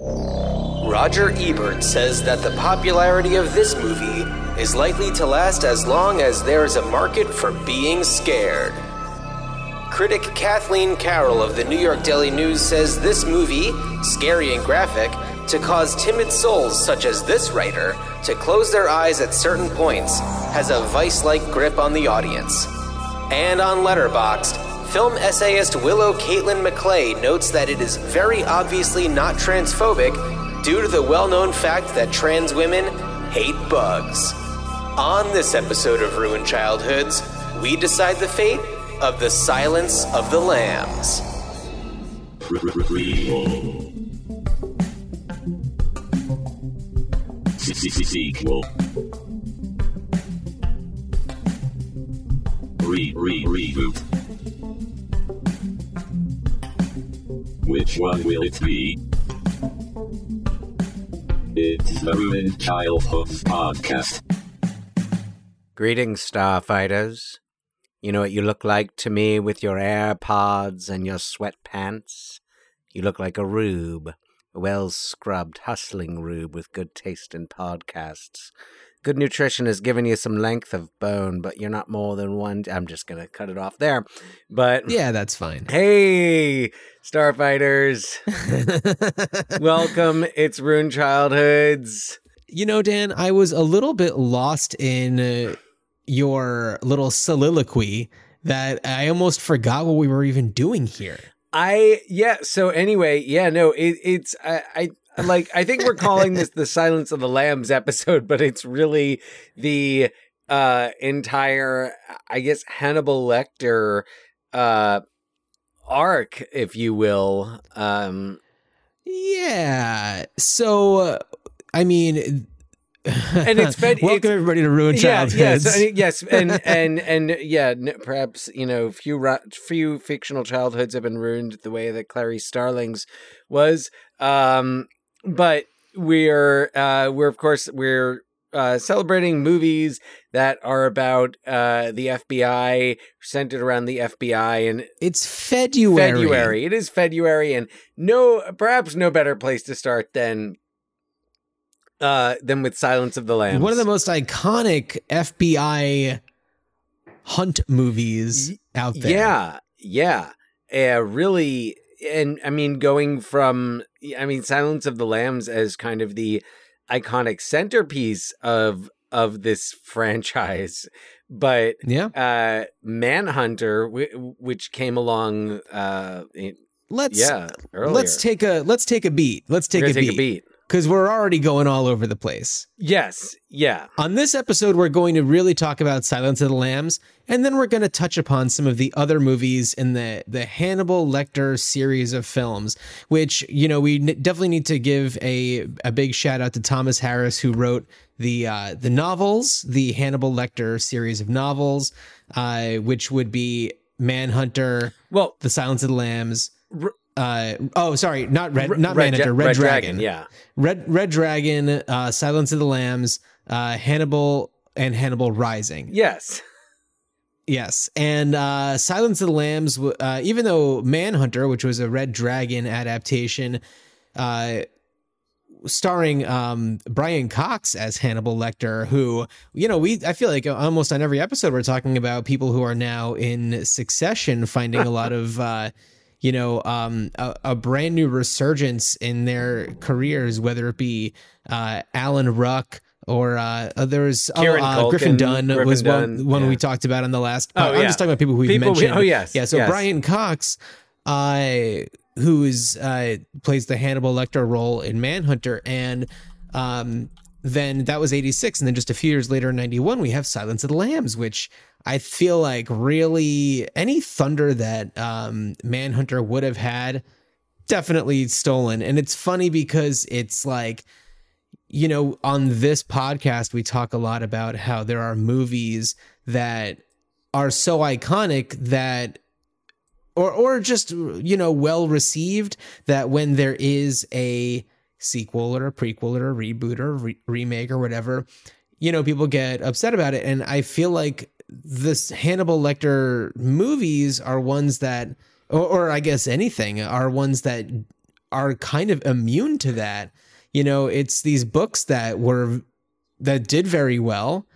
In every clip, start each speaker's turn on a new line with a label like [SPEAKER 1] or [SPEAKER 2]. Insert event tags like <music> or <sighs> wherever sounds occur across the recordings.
[SPEAKER 1] Roger Ebert says that the popularity of this movie is likely to last as long as there is a market for being scared. Critic Kathleen Carroll of the New York Daily News says this movie, scary and graphic, to cause timid souls such as this writer to close their eyes at certain points, has a vice like grip on the audience. And on Letterboxd, film essayist Willow Caitlin McClay notes that it is very obviously not transphobic due to the well known fact that trans women hate bugs. On this episode of Ruined Childhoods, we decide the fate of the Silence of the Lambs.
[SPEAKER 2] Re re reboot. Which one will it be? It's the Ruined Childhoods podcast.
[SPEAKER 3] Greetings, Starfighters. You know what you look like to me with your AirPods and your sweatpants? You look like a rube, a well scrubbed, hustling rube with good taste in podcasts. Good nutrition has given you some length of bone, but you're not more than one. I'm just to cut it off there. But
[SPEAKER 4] Yeah, that's fine.
[SPEAKER 3] hey, Starfighters, <laughs> welcome. It's Ruined Childhoods.
[SPEAKER 4] You know, Dan, I was a little bit lost in uh, your little soliloquy that I almost forgot what we were even doing here.
[SPEAKER 3] I yeah. So anyway, yeah. No, it, it's I, I like. I think we're calling this the Silence of the Lambs episode, but it's really the uh entire, I guess, Hannibal Lecter uh arc, if you will. Um
[SPEAKER 4] Yeah. So, uh, I mean, <laughs>
[SPEAKER 3] And it's fed-
[SPEAKER 4] welcome
[SPEAKER 3] it's-
[SPEAKER 4] everybody to Ruin
[SPEAKER 3] yeah,
[SPEAKER 4] Childhoods.
[SPEAKER 3] yes, and, yes, <laughs> and and and yeah, n- perhaps you know, few few fictional childhoods have been ruined the way that Clarice Starling's was. Um, but we're uh, we're of course we're uh, celebrating movies that are about uh, the FBI, centered around the FBI, and
[SPEAKER 4] it's February.
[SPEAKER 3] February. It is February, and no, perhaps no better place to start than uh than with Silence of the Lambs.
[SPEAKER 4] One of the most iconic FBI hunt movies out there.
[SPEAKER 3] Yeah, yeah, uh, really, and I mean, going from I mean, Silence of the Lambs as kind of the iconic centerpiece of of this <laughs> franchise, but
[SPEAKER 4] Yeah.
[SPEAKER 3] uh Manhunter, w- which came along, uh, in-
[SPEAKER 4] Let's
[SPEAKER 3] yeah, earlier.
[SPEAKER 4] let's take a let's take a beat. Let's take, a, beat.
[SPEAKER 3] take a beat.
[SPEAKER 4] Cuz we're already going all over the place.
[SPEAKER 3] Yes, yeah,
[SPEAKER 4] On this episode, we're going to really talk about Silence of the Lambs, and then we're going to touch upon some of the other movies in the the Hannibal Lecter series of films. Which you know we n- definitely need to give a a big shout out to Thomas Harris who wrote the uh, the novels, the Hannibal Lecter series of novels, uh, which would be Manhunter,
[SPEAKER 3] Well,
[SPEAKER 4] The Silence of the Lambs.
[SPEAKER 3] R-
[SPEAKER 4] Uh, oh, sorry, not red, not
[SPEAKER 3] Red
[SPEAKER 4] Manhunter,
[SPEAKER 3] Ja-
[SPEAKER 4] Red,
[SPEAKER 3] Red
[SPEAKER 4] Dragon.
[SPEAKER 3] Dragon, yeah.
[SPEAKER 4] Red Red Dragon, uh, Silence of the Lambs, uh, Hannibal, and Hannibal Rising.
[SPEAKER 3] yes,
[SPEAKER 4] Yes, and uh, Silence of the Lambs. Uh, even though Manhunter, which was a Red Dragon adaptation, uh, starring um, Brian Cox as Hannibal Lecter, who you know we I feel like almost on every episode we're talking about people who are now in succession finding a lot of. Uh, you know, um, a, a brand new resurgence in their careers, whether it be uh, Alan Ruck or uh, oh, uh, Griffin Dunne
[SPEAKER 3] Griffin
[SPEAKER 4] was one,
[SPEAKER 3] Dunne,
[SPEAKER 4] one
[SPEAKER 3] yeah.
[SPEAKER 4] we talked about on the last.
[SPEAKER 3] Oh,
[SPEAKER 4] I'm
[SPEAKER 3] yeah.
[SPEAKER 4] just talking about people who we
[SPEAKER 3] People we-
[SPEAKER 4] mentioned.
[SPEAKER 3] oh, yes,
[SPEAKER 4] yeah. So
[SPEAKER 3] yes.
[SPEAKER 4] Brian Cox, uh, who is uh, plays the Hannibal Lecter role in Manhunter, and um, then that was 86 and then just a few years later in 91 we have silence of the lambs which i feel like really any thunder that um, manhunter would have had definitely stolen. And it's funny because it's like you know on this podcast we talk a lot about how there are movies that are so iconic that or or just you know well received that when there is a sequel or a prequel or a reboot or a re- remake or whatever you know people get upset about it. And i feel like this hannibal lecter movies are ones that or, or i guess anything are ones that are kind of immune to that. You know, it's these books that were that did very well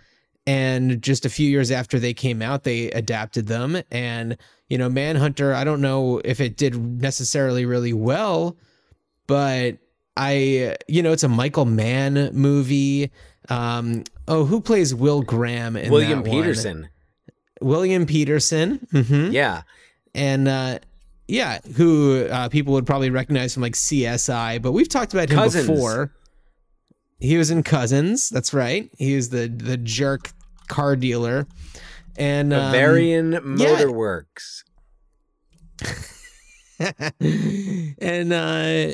[SPEAKER 4] and just a few years after they came out they adapted them and you know manhunter i don't know if it did necessarily really well but i you know it's a michael mann movie um oh who plays will graham in
[SPEAKER 3] William
[SPEAKER 4] that one?
[SPEAKER 3] Petersen.
[SPEAKER 4] william petersen hmm
[SPEAKER 3] Yeah.
[SPEAKER 4] and uh yeah who uh people would probably recognize from like csi but we've talked about him
[SPEAKER 3] Cousins.
[SPEAKER 4] before he was in cousins that's right he was the the jerk car dealer and um,
[SPEAKER 3] Bavarian Motor Works. <laughs>
[SPEAKER 4] and uh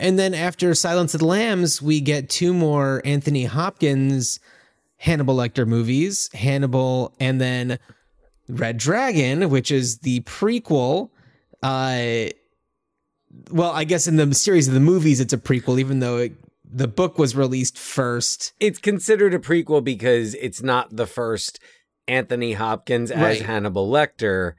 [SPEAKER 4] and then after silence of the lambs we get two more anthony hopkins hannibal lecter movies hannibal and then red dragon which is the prequel uh well i guess in the series of the movies it's a prequel even though it, the book was released first
[SPEAKER 3] It's considered a prequel because it's not the first Anthony Hopkins as
[SPEAKER 4] Right.
[SPEAKER 3] Hannibal Lecter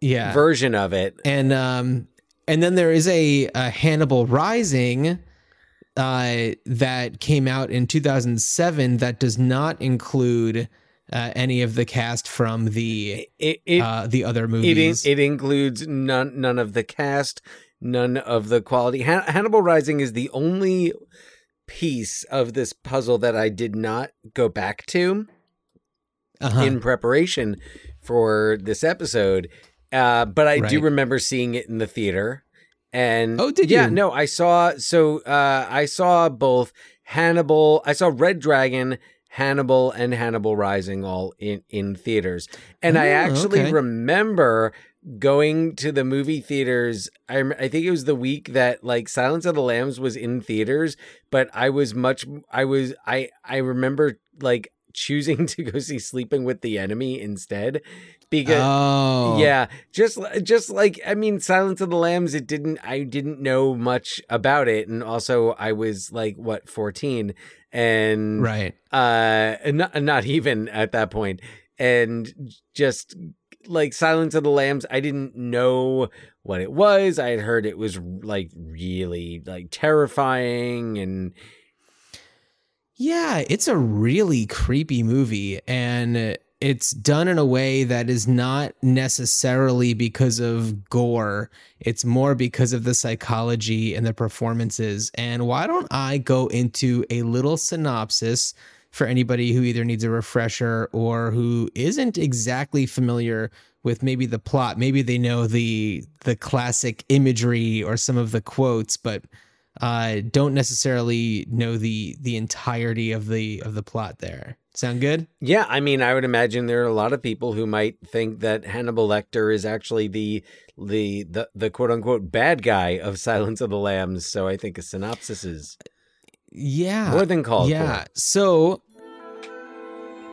[SPEAKER 4] yeah
[SPEAKER 3] version of it.
[SPEAKER 4] and um and then there is a, a Hannibal Rising uh that came out in 2007 that does not include uh, any of the cast from the
[SPEAKER 3] It it,
[SPEAKER 4] uh the other
[SPEAKER 3] it,
[SPEAKER 4] movies.
[SPEAKER 3] it includes none none of the cast, none of the quality. Han- Hannibal Rising is the only piece of this puzzle that I did not go back to.
[SPEAKER 4] uh-huh.
[SPEAKER 3] in preparation for this episode. Uh, but I do remember seeing it in the theater. And
[SPEAKER 4] Oh, did
[SPEAKER 3] yeah,
[SPEAKER 4] you?
[SPEAKER 3] no, I saw so uh I saw both Hannibal, I saw Red Dragon, Hannibal, and Hannibal Rising all in in theaters. And I
[SPEAKER 4] Oh,
[SPEAKER 3] actually
[SPEAKER 4] okay.
[SPEAKER 3] remember going to the movie theaters. I I think it was the week that like Silence of the Lambs was in theaters, but I was much I was I I remember like choosing <laughs> to go see Sleeping with the Enemy instead because
[SPEAKER 4] oh
[SPEAKER 3] yeah, just just like I mean, Silence of the Lambs. It didn't. I didn't know much about it, and also I was like what fourteen, and
[SPEAKER 4] right
[SPEAKER 3] uh, not not even at that point, and just like Silence of the Lambs. I didn't know what it was. I had heard it was like really like terrifying, and
[SPEAKER 4] Yeah, it's a really creepy movie and it's done in a way that is not necessarily because of gore. It's more because of the psychology and the performances. And why don't I go into a little synopsis for anybody who either needs a refresher or who isn't exactly familiar with maybe the plot. Maybe they know the the classic imagery or some of the quotes, but uh, don't necessarily know the the entirety of the of the plot there. Sound good?
[SPEAKER 3] Yeah, I mean, I would imagine there are a lot of people who might think that Hannibal Lecter is actually the the the, the quote unquote bad guy of <laughs> Silence of the Lambs. So I think a synopsis is
[SPEAKER 4] Yeah.
[SPEAKER 3] more than called
[SPEAKER 4] yeah.
[SPEAKER 3] for.
[SPEAKER 4] So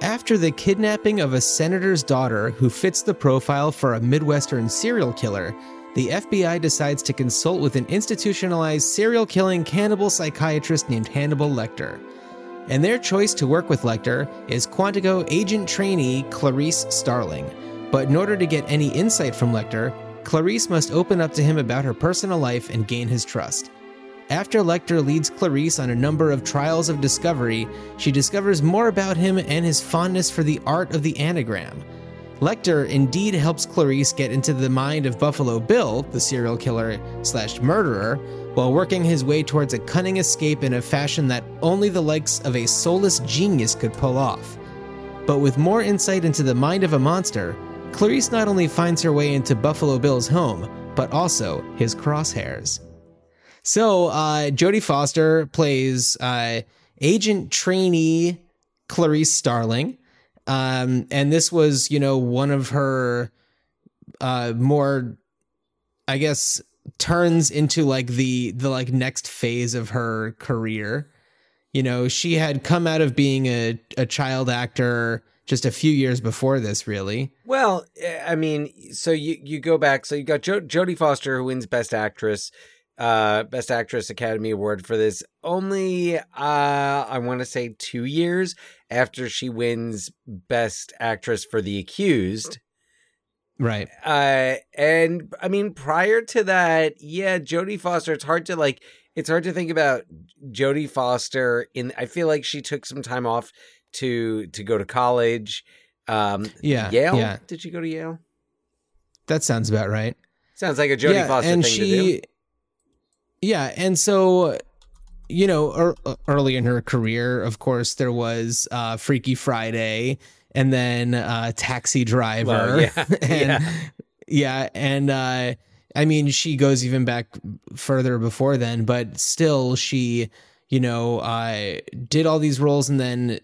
[SPEAKER 4] after the kidnapping of a senator's daughter who fits the profile for a Midwestern serial killer, the FBI decides to consult with an institutionalized serial killing cannibal psychiatrist named Hannibal Lecter. And their choice to work with Lecter is Quantico agent trainee Clarice Starling. But in order to get any insight from Lecter, Clarice must open up to him about her personal life and gain his trust. After Lecter leads Clarice on a number of trials of discovery, she discovers more about him and his fondness for the art of the anagram. Lecter indeed helps Clarice get into the mind of Buffalo Bill, the serial killer slash murderer, while working his way towards a cunning escape in a fashion that only the likes of a soulless genius could pull off. But with more insight into the mind of a monster, Clarice not only finds her way into Buffalo Bill's home, but also his crosshairs. So, uh, Jodie Foster plays uh, agent trainee Clarice Starling. Um, and this was, you know, one of her uh, more, I guess, turns into like the the like next phase of her career. You know, she had come out of being a, a child actor just a few years before this, really.
[SPEAKER 3] Well, eh, I mean, so you you go back. So you got jo- Jodie Foster who wins Best Actress, uh, Best Actress Academy Award for this. Only, uh, I want to say two years after she wins Best Actress for The Accused.
[SPEAKER 4] Right.
[SPEAKER 3] Uh, and I mean, prior to that, yeah, Jodie Foster. It's hard to like. It's hard to think about Jodie Foster. In I feel like she took some time off to to go to college. Um,
[SPEAKER 4] Yeah.
[SPEAKER 3] Yale.
[SPEAKER 4] Yeah.
[SPEAKER 3] Did she go to Yale?
[SPEAKER 4] That sounds about right.
[SPEAKER 3] Sounds like a Jodie Foster
[SPEAKER 4] and
[SPEAKER 3] thing
[SPEAKER 4] she,
[SPEAKER 3] to do.
[SPEAKER 4] Yeah, and so you know, er, early in her career, of course, there was uh, Freaky Friday, and then uh, Taxi Driver,
[SPEAKER 3] Well, yeah, <laughs>
[SPEAKER 4] and
[SPEAKER 3] yeah.
[SPEAKER 4] yeah, and uh, I mean, she goes even back further before then, but still, she, you know, uh, did all these roles, and then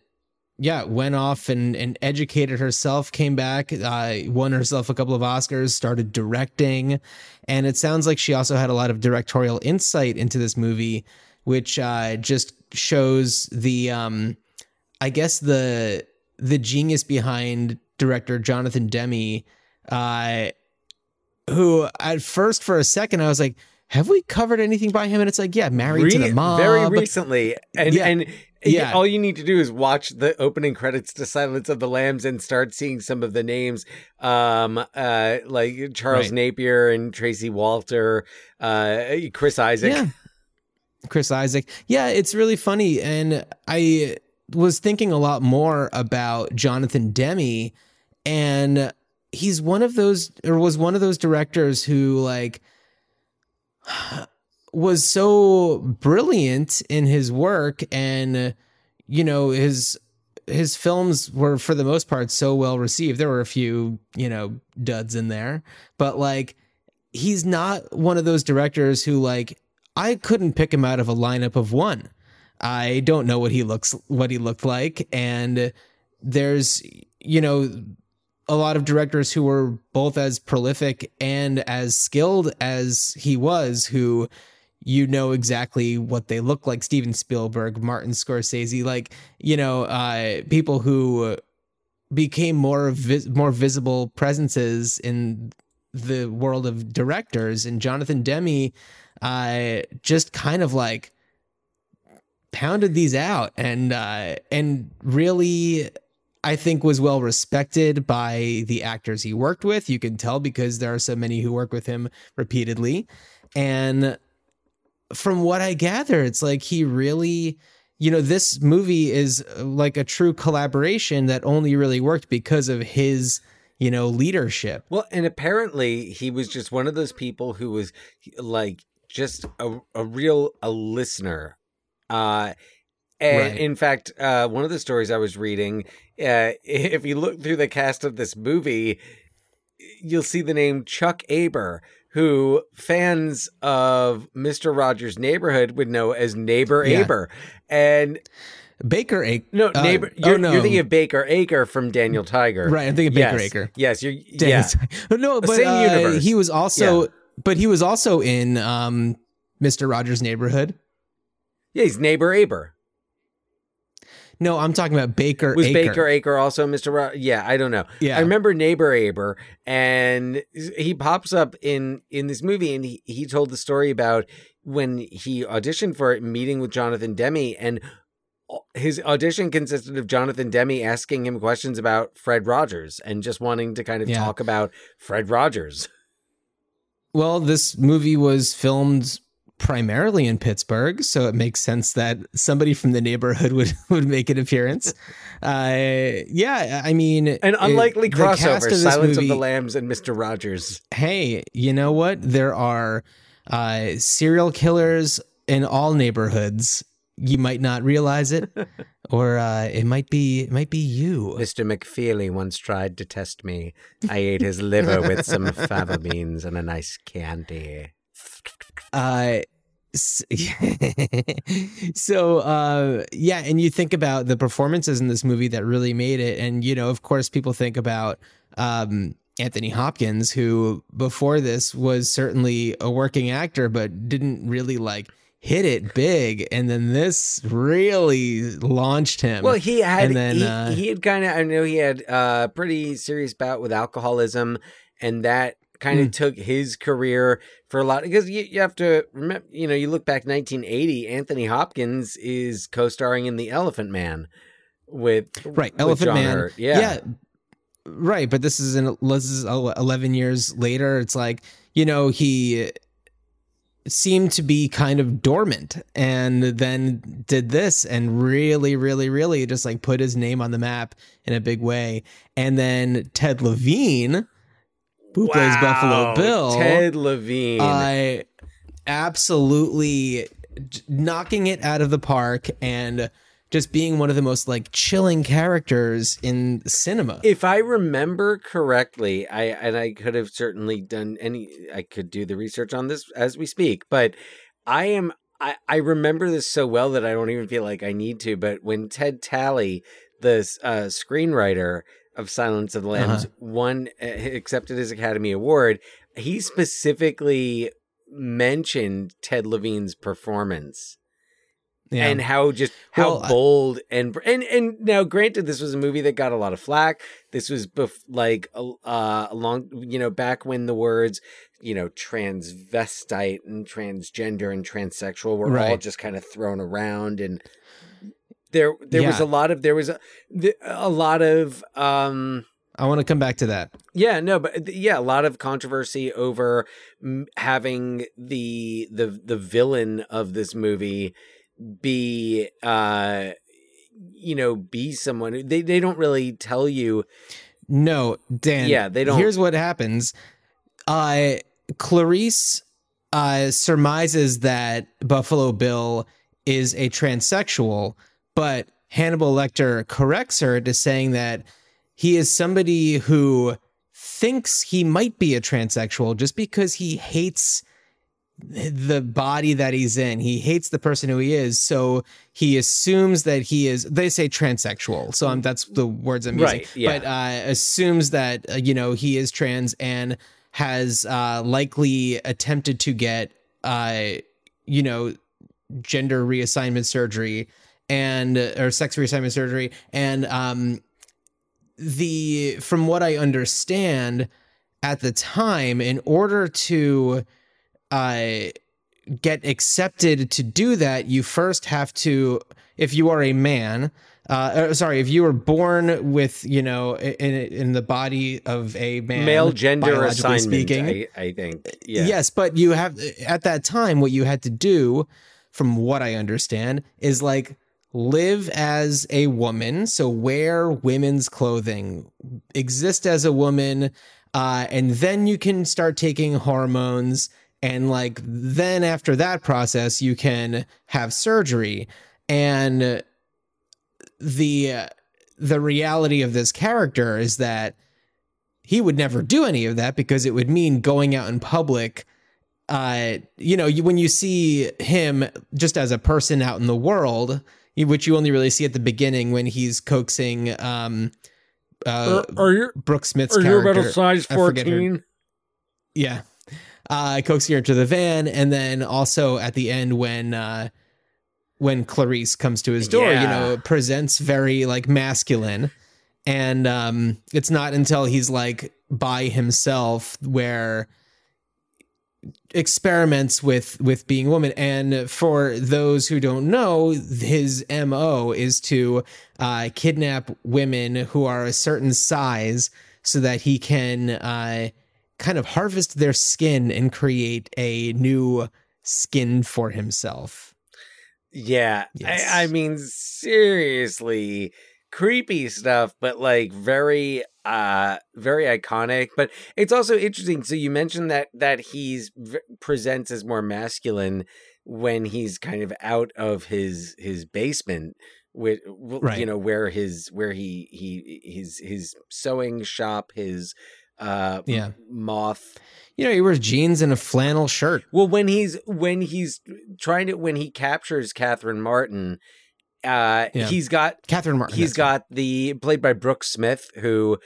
[SPEAKER 4] yeah, went off and, and educated herself, came back, uh, won herself a couple of Oscars, started directing. And it sounds like she also had a lot of directorial insight into this movie, which uh, just shows the, um, I guess, the the genius behind director Jonathan Demme, uh, who at first, for a second, I was like, have we covered anything by him? And it's like, yeah, married to the mob.
[SPEAKER 3] very recently, and
[SPEAKER 4] Yeah.
[SPEAKER 3] and
[SPEAKER 4] Yeah.
[SPEAKER 3] all you need to do is watch the opening credits to Silence of the Lambs and start seeing some of the names, um, uh, like Charles
[SPEAKER 4] Right.
[SPEAKER 3] Napier and Tracy Walter, uh, Chris Isaak.
[SPEAKER 4] Yeah. Chris Isaak. Yeah, it's really funny. And I was thinking a lot more about Jonathan Demme, and he's one of those, or was one of those directors who, like, <sighs> was so brilliant in his work and you know his his films were for the most part so well received there were a few you know duds in there but like he's not one of those directors who like I couldn't pick him out of a lineup of one. I don't know what he looks what he looked like. And there's you know a lot of directors who were both as prolific and as skilled as he was who you know exactly what they look like. Steven Spielberg, Martin Scorsese, like you know uh people who became more vis- more visible presences in the world of directors. And Jonathan Demme uh just kind of like pounded these out and uh and really I think was well respected by the actors he worked with. You can tell because there are so many who work with him repeatedly. And from what I gather, it's like he really, you know, this movie is uh, like a true collaboration that only really worked because of his, you know, leadership.
[SPEAKER 3] Well, and apparently he was just one of those people who was like just a, a real a listener. Uh and
[SPEAKER 4] Right.
[SPEAKER 3] in fact, uh one of the stories I was reading, uh <laughs> if you look through the cast of this movie, you'll see the name Chuck Aber, who fans of Mr. Rogers' Neighborhood would know as Neighbor
[SPEAKER 4] Yeah.
[SPEAKER 3] Aber. And
[SPEAKER 4] Baker Aker.
[SPEAKER 3] no,
[SPEAKER 4] uh,
[SPEAKER 3] neighbor
[SPEAKER 4] oh,
[SPEAKER 3] you're,
[SPEAKER 4] no.
[SPEAKER 3] you're thinking of Baker Aker from Daniel Tiger.
[SPEAKER 4] Right, I'm thinking Baker
[SPEAKER 3] yes.
[SPEAKER 4] Aker.
[SPEAKER 3] Yes, you're <laughs>
[SPEAKER 4] Dang,
[SPEAKER 3] yeah. <laughs>
[SPEAKER 4] no, but
[SPEAKER 3] Same
[SPEAKER 4] uh,
[SPEAKER 3] universe.
[SPEAKER 4] he was also, but he was also in um, Mr. Rogers' Neighborhood.
[SPEAKER 3] Yeah, he's neighbor Aber.
[SPEAKER 4] No, I'm talking about Baker.
[SPEAKER 3] Was
[SPEAKER 4] Aker.
[SPEAKER 3] Baker Aker also Mr. Ro- yeah, I don't know.
[SPEAKER 4] Yeah.
[SPEAKER 3] I remember neighbor Aber, and he pops up in in this movie, and he, he told the story about when he auditioned for it, meeting with Jonathan Demme, and his audition consisted of Jonathan Demme asking him questions about Fred Rogers and just wanting to kind of
[SPEAKER 4] Yeah.
[SPEAKER 3] talk about Fred Rogers.
[SPEAKER 4] Well, this movie was filmed primarily in Pittsburgh, so it makes sense that somebody from the neighborhood would <laughs> would make an appearance. Uh, yeah, I mean,
[SPEAKER 3] An unlikely
[SPEAKER 4] it-
[SPEAKER 3] crossover:
[SPEAKER 4] of
[SPEAKER 3] Silence of the Lambs and Mr. Rogers.
[SPEAKER 4] Hey, you know what? There are uh, serial killers in all neighborhoods. You might not realize it, <laughs> or uh, it might be it might be you.
[SPEAKER 3] Mr. McFeely once tried to test me. I ate his liver with some <laughs> fava beans and a nice candy.
[SPEAKER 4] Uh, <laughs> so uh, yeah, and you think about the performances in this movie that really made it, and you know, of course, people think about um, Anthony Hopkins, who before this was certainly a working actor, but didn't really like hit it big, and then this really launched him.
[SPEAKER 3] Well, he had
[SPEAKER 4] And then,
[SPEAKER 3] he,
[SPEAKER 4] uh,
[SPEAKER 3] he had kind of I know he had a pretty serious bout with alcoholism, and that kind of hmm. took his career for a lot because you, you have to remember you know you look back 1980 Anthony Hopkins is co-starring in The Elephant Man with
[SPEAKER 4] right,
[SPEAKER 3] with
[SPEAKER 4] Elephant
[SPEAKER 3] John
[SPEAKER 4] Man,
[SPEAKER 3] Hurt. yeah.
[SPEAKER 4] right, but this is in this is eleven years later. It's like you know he seemed to be kind of dormant and then did this and really really really just like put his name on the map in a big way and then ted levine who plays buffalo bill
[SPEAKER 3] Ted Levine.
[SPEAKER 4] I absolutely knocking it out of the park and just being one of the most like chilling characters in cinema.
[SPEAKER 3] if I remember correctly, I and I could have certainly done any. I could do the research on this as we speak, but I am. I, I remember this so well that I don't even feel like I need to. But when Ted Tally, the uh, screenwriter of Silence of the Lambs, won uh, accepted his Academy Award, he specifically mentioned Ted Levine's performance.
[SPEAKER 4] Yeah.
[SPEAKER 3] and how just how
[SPEAKER 4] Well,
[SPEAKER 3] bold and and and now granted this was a movie that got a lot of flack. This was bef- like uh along you know back when the words you know transvestite and transgender and transsexual were all just kind of thrown around and there there was a lot of there was a, a lot of um
[SPEAKER 4] I want to come back to that.
[SPEAKER 3] yeah, no, but yeah, a lot of controversy over having the the the villain of this movie be uh you know be someone they they don't really tell you
[SPEAKER 4] No, Dan.
[SPEAKER 3] Yeah, they don't-
[SPEAKER 4] Here's what happens. Uh Clarice uh surmises that Buffalo Bill is a transsexual, but Hannibal Lecter corrects her to saying that he is somebody who thinks he might be a transsexual just because he hates the body that he's in. He hates the person who he is, so he assumes that he is. They say transsexual, so um, that's the words I'm using.
[SPEAKER 3] Right, yeah.
[SPEAKER 4] But uh, assumes that uh, you know he is trans and has uh, likely attempted to get uh, you know gender reassignment surgery and or sex reassignment surgery. And um the from what i understand at the time in order to uh get accepted to do that you first have to if you are a man uh sorry if you were born with you know in in the body of a man
[SPEAKER 3] male gender assignment
[SPEAKER 4] speaking.
[SPEAKER 3] I, I think. Yeah.
[SPEAKER 4] Yes, but you have at that time what you had to do, from what I understand, is like live as a woman, so wear women's clothing, exist as a woman, uh, and then you can start taking hormones, and like then after that process, you can have surgery, and the the reality of this character is that he would never do any of that because it would mean going out in public uh you know you, when you see him just as a person out in the world which you only really see at the beginning when he's coaxing um uh
[SPEAKER 3] are, are you
[SPEAKER 4] brooke smith's
[SPEAKER 3] are you about a size
[SPEAKER 4] I forget her-
[SPEAKER 3] 14
[SPEAKER 4] yeah. Uh coaxing her to the van and then also at the end when uh when clarice comes to his door you know presents very like masculine. And um it's not until he's like by himself where experiments with with being a woman and for those who don't know his mo is to uh kidnap women who are a certain size so that he can uh kind of harvest their skin and create a new skin for himself
[SPEAKER 3] Yeah,
[SPEAKER 4] Yes.
[SPEAKER 3] I, I mean seriously creepy stuff, but like very uh very iconic. But it's also interesting. So you mentioned that that he's v- presents as more masculine when he's kind of out of his his basement with you know where his where he he his his sewing shop his uh
[SPEAKER 4] Yeah.
[SPEAKER 3] moth
[SPEAKER 4] you know he wears jeans and a flannel shirt
[SPEAKER 3] well, when he's when he's trying to when he captures Catherine Martin, uh,
[SPEAKER 4] Yeah.
[SPEAKER 3] he's got
[SPEAKER 4] catherine martin
[SPEAKER 3] he's
[SPEAKER 4] right.
[SPEAKER 3] got the played by Brooke Smith, who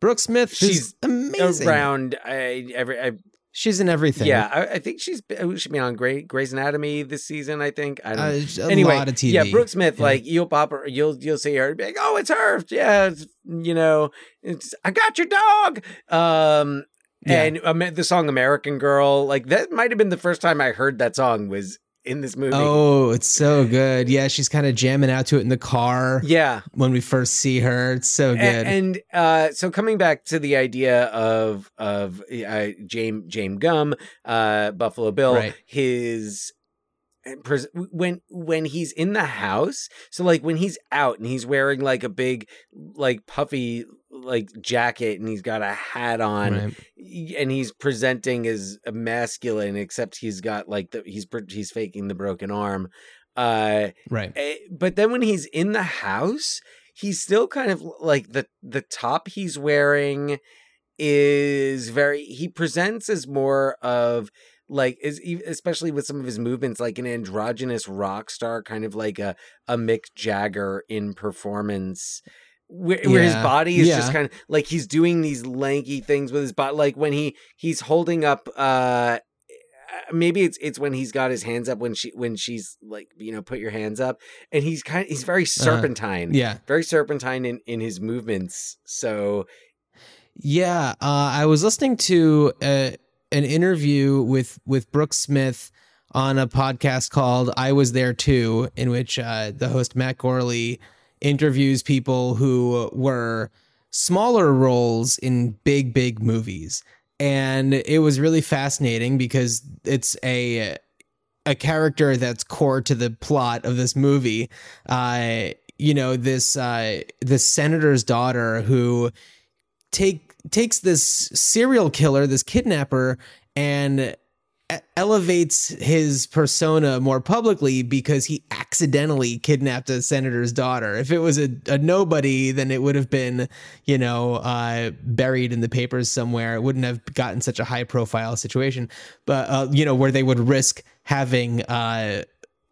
[SPEAKER 4] brooke smith she's amazing
[SPEAKER 3] around I, every I,
[SPEAKER 4] she's in everything
[SPEAKER 3] yeah. I, I think she's oh, she's been on Grey, Grey's Anatomy this season. I think I don't.
[SPEAKER 4] uh, a
[SPEAKER 3] anyway,
[SPEAKER 4] lot of TV.
[SPEAKER 3] yeah, Brooke Smith,
[SPEAKER 4] Yeah.
[SPEAKER 3] like you'll pop her, you'll you'll see her, be like, oh, it's her, yeah, it's, you know, it's I got your dog, um,
[SPEAKER 4] Yeah.
[SPEAKER 3] and um, the song American Girl, like that might have been the first time I heard that song was in this movie.
[SPEAKER 4] Oh, it's so good. Yeah, she's kind of jamming out to it in the car
[SPEAKER 3] yeah.
[SPEAKER 4] when we first see her. It's so good.
[SPEAKER 3] A- And, uh, so coming back to the idea of of uh, James James Gumb, uh, Buffalo Bill,
[SPEAKER 4] Right.
[SPEAKER 3] his pres- when when he's in the house so like when he's out and he's wearing like a big like puffy like jacket and he's got a hat on
[SPEAKER 4] Right.
[SPEAKER 3] and he's presenting as masculine except he's got like the he's he's faking the broken arm uh
[SPEAKER 4] Right.
[SPEAKER 3] eh, but then when he's in the house he's still kind of like the the top he's wearing is very he presents as more of like is especially with some of his movements like an androgynous rock star kind of like a a Mick Jagger in performance where, where his body is just kind of like he's doing these lanky things with his body like when he he's holding up uh maybe it's it's when he's got his hands up when she when she's like you know put your hands up and he's kind of he's very serpentine.
[SPEAKER 4] Yeah.
[SPEAKER 3] very serpentine in in his movements so
[SPEAKER 4] Yeah, uh, I was listening to uh an interview with with Brooke Smith on a podcast called "I Was There Too," in which uh, the host Matt Gorley interviews people who were smaller roles in big, big movies, and it was really fascinating because it's a a character that's core to the plot of this movie. Uh, you know, this uh, this senator's daughter who take takes this serial killer, this kidnapper, and elevates his persona more publicly because he accidentally kidnapped a senator's daughter. If it was a, a nobody, then it would have been, you know, uh, buried in the papers somewhere. It wouldn't have gotten such a high profile situation, but uh, you know, where they would risk having uh,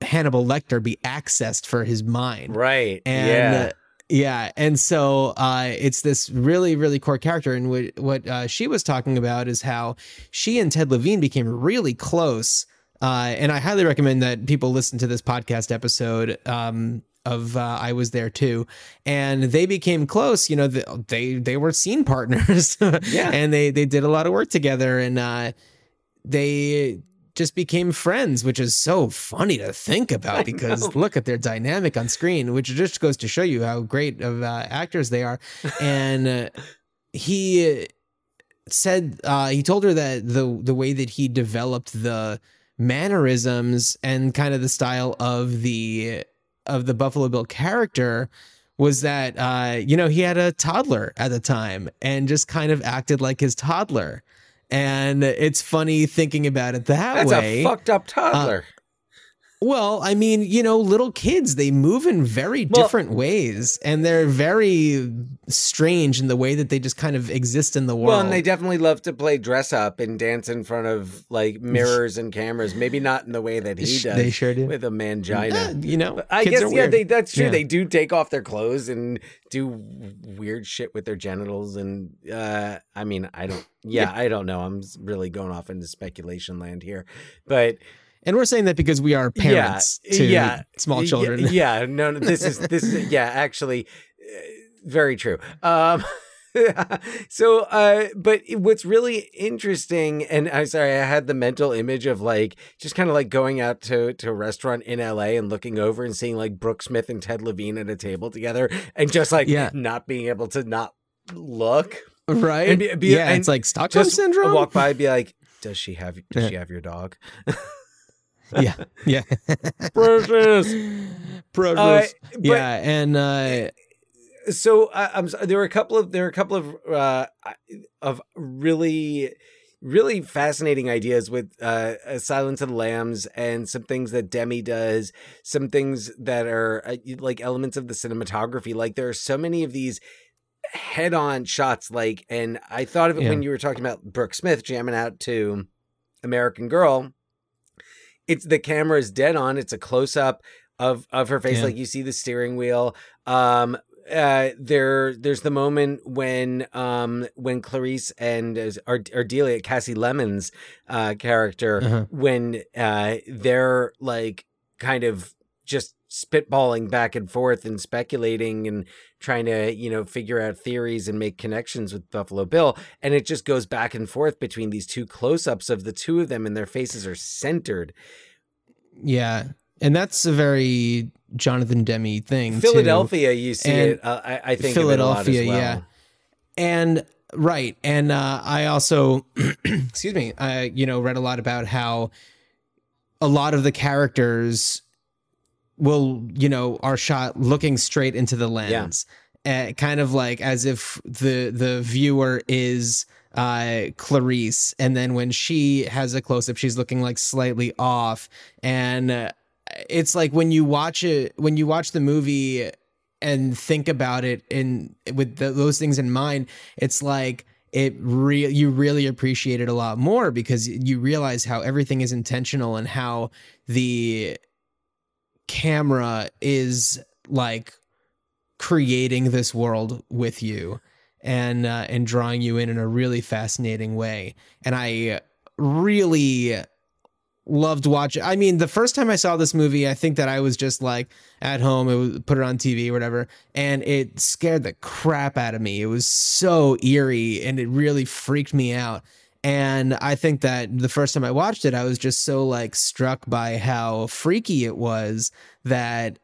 [SPEAKER 4] Hannibal Lecter be accessed for his mind.
[SPEAKER 3] right
[SPEAKER 4] And
[SPEAKER 3] yeah
[SPEAKER 4] yeah, and so uh, it's this really, really core character. And what what uh, she was talking about is how she and Ted Levine became really close. Uh, and I highly recommend that people listen to this podcast episode um, of uh, I was there too. And they became close. You know, they they were scene <laughs> partners.
[SPEAKER 3] Yeah.
[SPEAKER 4] and they they did a lot of work together. And uh, they just became friends, which is so funny to think about because look at their dynamic on screen, which just goes to show you how great of uh, actors they are. And uh, he said uh, he told her that the the way that he developed the mannerisms and kind of the style of the of the Buffalo Bill character was that uh, you know he had a toddler at the time and just kind of acted like his toddler. And it's funny thinking about it that
[SPEAKER 3] that's
[SPEAKER 4] way.
[SPEAKER 3] a fucked up uh, toddler
[SPEAKER 4] Well, I mean, you know, little kids, they move in very
[SPEAKER 3] Well-
[SPEAKER 4] different ways and they're very strange in the way that they just kind of exist in the world.
[SPEAKER 3] well and they definitely love to play dress up and dance in front of like <laughs> mirrors and cameras maybe not in the way that he does
[SPEAKER 4] they sure do.
[SPEAKER 3] with a mangina
[SPEAKER 4] Yeah, you know,
[SPEAKER 3] I guess yeah, they, that's true.
[SPEAKER 4] Yeah.
[SPEAKER 3] They do take off their clothes and do weird shit with their genitals, and uh, I mean, I don't. Yeah, I don't know. I'm really going off into speculation land here, but
[SPEAKER 4] and we're saying that because we are parents
[SPEAKER 3] yeah,
[SPEAKER 4] to
[SPEAKER 3] yeah,
[SPEAKER 4] small children.
[SPEAKER 3] Yeah, no, no, this is this is <laughs> yeah, actually, uh, very true. Um, <laughs> so, uh, but what's really interesting, and I'm sorry, I had the mental image of like just kind of like going out to to a restaurant in LA and looking over and seeing like Brooke Smith and Ted Levine at a table together, and just like
[SPEAKER 4] Yeah.
[SPEAKER 3] not being able to not look.
[SPEAKER 4] right?
[SPEAKER 3] And be- be-
[SPEAKER 4] yeah,
[SPEAKER 3] and
[SPEAKER 4] it's like Stockholm syndrome.
[SPEAKER 3] walk by and be like, does she have does
[SPEAKER 4] Yeah.
[SPEAKER 3] she have your dog? <laughs>
[SPEAKER 4] yeah, yeah.
[SPEAKER 3] Precious. <laughs>
[SPEAKER 4] Precious.
[SPEAKER 3] Uh, but-
[SPEAKER 4] yeah, and uh,
[SPEAKER 3] so I'm there were a couple of there were a couple of uh of really really fascinating ideas with uh, uh Silence of the Lambs and some things that Demme does, some things that are uh, like elements of the cinematography. Like there are so many of these head-on shots like and I thought of it
[SPEAKER 4] Yeah.
[SPEAKER 3] when you were talking about Brooke Smith jamming out to American Girl. It's the camera is dead on. It's a close up of of her face
[SPEAKER 4] Yeah.
[SPEAKER 3] like you see the steering wheel. Um uh there there's the moment when um when Clarice and uh, Ardelia Kasi Lemmons' uh character
[SPEAKER 4] Uh-huh.
[SPEAKER 3] when uh they're like kind of just spitballing back and forth and speculating and trying to you know figure out theories and make connections with Buffalo Bill and it just goes back and forth between these two close-ups of the two of them and their faces are centered
[SPEAKER 4] Yeah, and that's a very Jonathan Demme thing. too.
[SPEAKER 3] Philadelphia, you see
[SPEAKER 4] And
[SPEAKER 3] it. Uh, I, I think Philadelphia, well.
[SPEAKER 4] yeah. and right and uh, i also <clears throat> excuse me i you know read a lot about how a lot of the characters will you know are shot looking straight into the lens. Uh, kind of like as if the the viewer is uh clarice and then when she has a close-up she's looking like slightly off. And uh, it's like when you watch it when you watch the movie and think about it in with th those things in mind it's like it real you really appreciate it a lot more because you realize how everything is intentional and how the camera is like creating this world with you and uh, and drawing you in in a really fascinating way and i really loved watching. I mean, the first time I saw this movie, I think that I was just like at home, it was put it on TV or whatever, and it scared the crap out of me. It was so eerie and it really freaked me out. And I think that the first time I watched it, I was just so like struck by how freaky it was that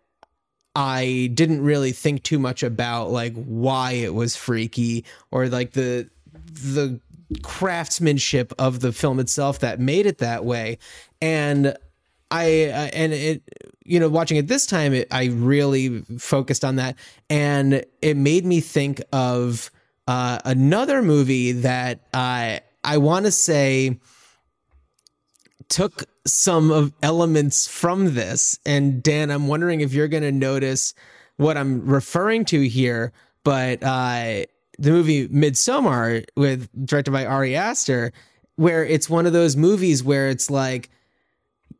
[SPEAKER 4] I didn't really think too much about like why it was freaky or like the the craftsmanship of the film itself that made it that way. And i uh, and it you know watching it this time it, i really focused on that. And it made me think of uh, another movie that i i want to say took some of elements from this and dan i'm wondering if you're going to notice what i'm referring to here but uh the movie Midsommar with directed by Ari Aster, where it's one of those movies where it's like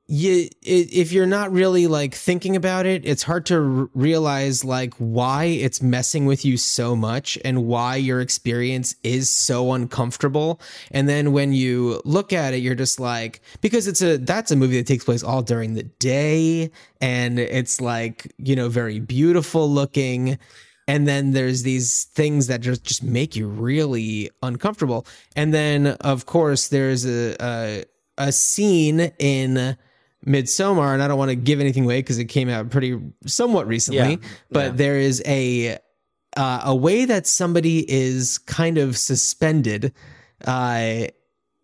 [SPEAKER 4] you if you're not really like thinking about it, it's hard to r- realize like why it's messing with you so much and why your experience is so uncomfortable. And then when you look at it, you're just like because it's a that's a movie that takes place all during the day and it's like, you know, very beautiful looking and then there's these things that just just make you really uncomfortable and then of course there's a a, a scene in midsommar and i don't want to give anything away because it came out pretty somewhat recently
[SPEAKER 3] Yeah,
[SPEAKER 4] but
[SPEAKER 3] yeah.
[SPEAKER 4] there is a uh, a way that somebody is kind of suspended uh,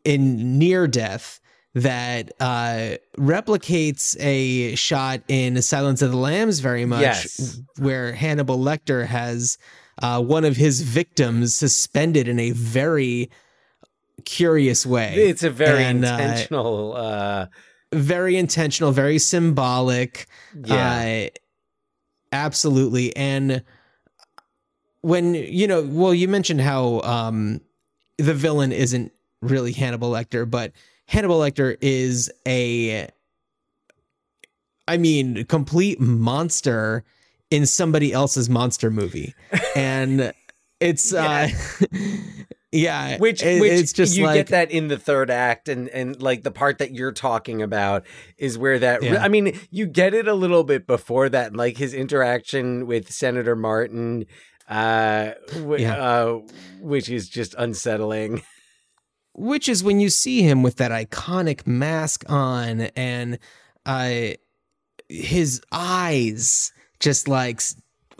[SPEAKER 4] in near death that uh, replicates a shot in Silence of the Lambs very much,
[SPEAKER 3] Yes.
[SPEAKER 4] where Hannibal Lecter has uh, one of his victims suspended in a very curious way.
[SPEAKER 3] It's a very
[SPEAKER 4] And, uh,
[SPEAKER 3] intentional. Uh,
[SPEAKER 4] very intentional, very symbolic.
[SPEAKER 3] yeah.
[SPEAKER 4] Uh, absolutely. And when, you know, well, you mentioned how um, the villain isn't really Hannibal Lecter, but Hannibal Lecter is a, I mean, complete monster in somebody else's monster movie. <laughs> And it's, uh, <laughs> yeah,
[SPEAKER 3] which
[SPEAKER 4] it-
[SPEAKER 3] which
[SPEAKER 4] it's just
[SPEAKER 3] you
[SPEAKER 4] like,
[SPEAKER 3] get that in the third act and and like the part that you're talking about is where that
[SPEAKER 4] Yeah.
[SPEAKER 3] i mean you get it a little bit before that like his interaction with senator martin uh, w-
[SPEAKER 4] Yeah.
[SPEAKER 3] uh which is just unsettling
[SPEAKER 4] which is when you see him with that iconic mask on and uh his eyes just like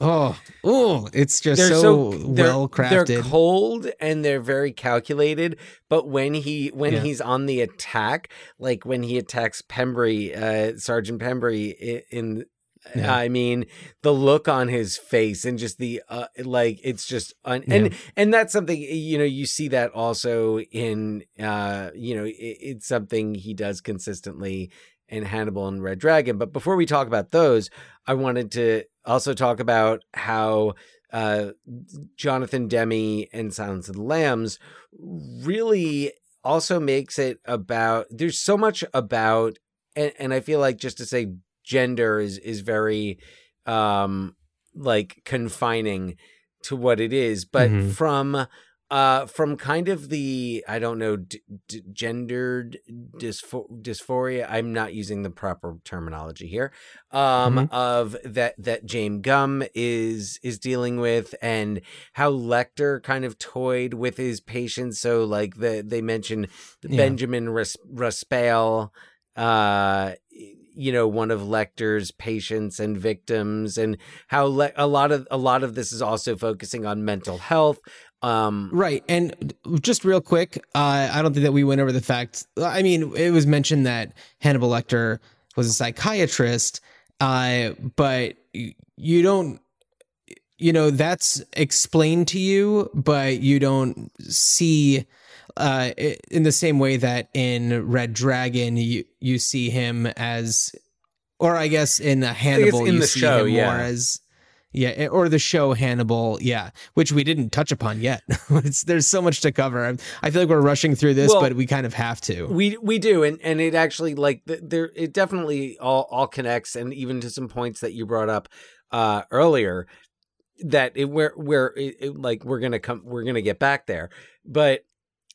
[SPEAKER 4] oh oh it's just
[SPEAKER 3] they're
[SPEAKER 4] so,
[SPEAKER 3] they're-
[SPEAKER 4] well
[SPEAKER 3] they're cold and they're very calculated but when he when
[SPEAKER 4] Yeah.
[SPEAKER 3] he's on the attack like when he attacks pembry uh sergeant pembry i- in
[SPEAKER 4] Yeah.
[SPEAKER 3] I mean, the look on his face and just the uh, like, it's just un- and and that's something you know you see that also in uh you know it, it's something he does consistently in Hannibal and Red Dragon. But before we talk about those, I wanted to also talk about how uh Jonathan Demme and Silence of the Lambs really also makes it about there's so much about and, and I feel like just to say gender is is very um like confining to what it is but
[SPEAKER 4] Mhm.
[SPEAKER 3] from uh from kind of the i don't know d- d- gendered dyspho- dysphoria i'm not using the proper terminology here um
[SPEAKER 4] Mhm.
[SPEAKER 3] of that that James Gumb is is dealing with and how Lecter kind of toyed with his patients so like the they mention
[SPEAKER 4] Yeah.
[SPEAKER 3] Benjamin Ras- Raspail uh you know one of Lecter's patients and victims, and how le- a lot of a lot of this is also focusing on mental health. Um,
[SPEAKER 4] Right. And just real quick, uh, I don't think that we went over the fact. I mean, it was mentioned that Hannibal Lecter was a psychiatrist, uh, but you don't, you know, that's explained to you, but you don't see uh, in the same way that in Red Dragon, you, you see him as, or I guess in Hannibal,
[SPEAKER 3] in
[SPEAKER 4] you
[SPEAKER 3] the
[SPEAKER 4] see
[SPEAKER 3] show,
[SPEAKER 4] him
[SPEAKER 3] yeah.
[SPEAKER 4] more as yeah, eh, or the show Hannibal, yeah, which we didn't touch upon yet. <laughs> it's, there's so much to cover. I, I feel like we're rushing through this,
[SPEAKER 3] Well,
[SPEAKER 4] but we kind of have to.
[SPEAKER 3] We we do, and and it actually like th- there it definitely all all connects, and even to some points that you brought up uh earlier that it where where it, it, like we're gonna come we're gonna get back there, but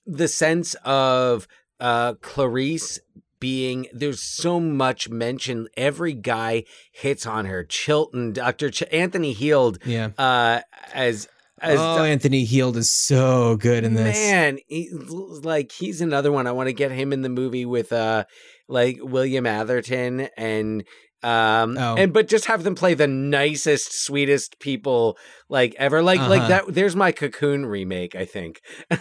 [SPEAKER 3] the sense of uh Clarice being there's so much mention every guy hits on her chilton dr Ch- Anthony Heald
[SPEAKER 4] yeah.
[SPEAKER 3] uh as as
[SPEAKER 4] oh, Anthony Heald is so good in this.
[SPEAKER 3] Man, he, like he's another one. I want to get him in the movie with uh like William Atherton and um
[SPEAKER 4] Oh.
[SPEAKER 3] and but just have them play the nicest, sweetest people like ever. Like like
[SPEAKER 4] Uh-huh.
[SPEAKER 3] that there's my cocoon remake, I think. <laughs>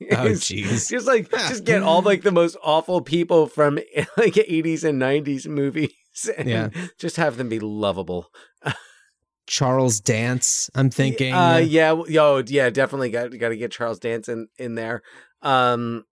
[SPEAKER 3] <laughs>
[SPEAKER 4] Oh, jeez.
[SPEAKER 3] Just like <laughs> just get all like the most awful people from <laughs> like 80s and 90s movies. And
[SPEAKER 4] Yeah.
[SPEAKER 3] Just have them be lovable.
[SPEAKER 4] Charles Dance, I'm thinking.
[SPEAKER 3] Uh, yeah, yo, yeah, definitely got got to get Charles Dance in, in there. Um,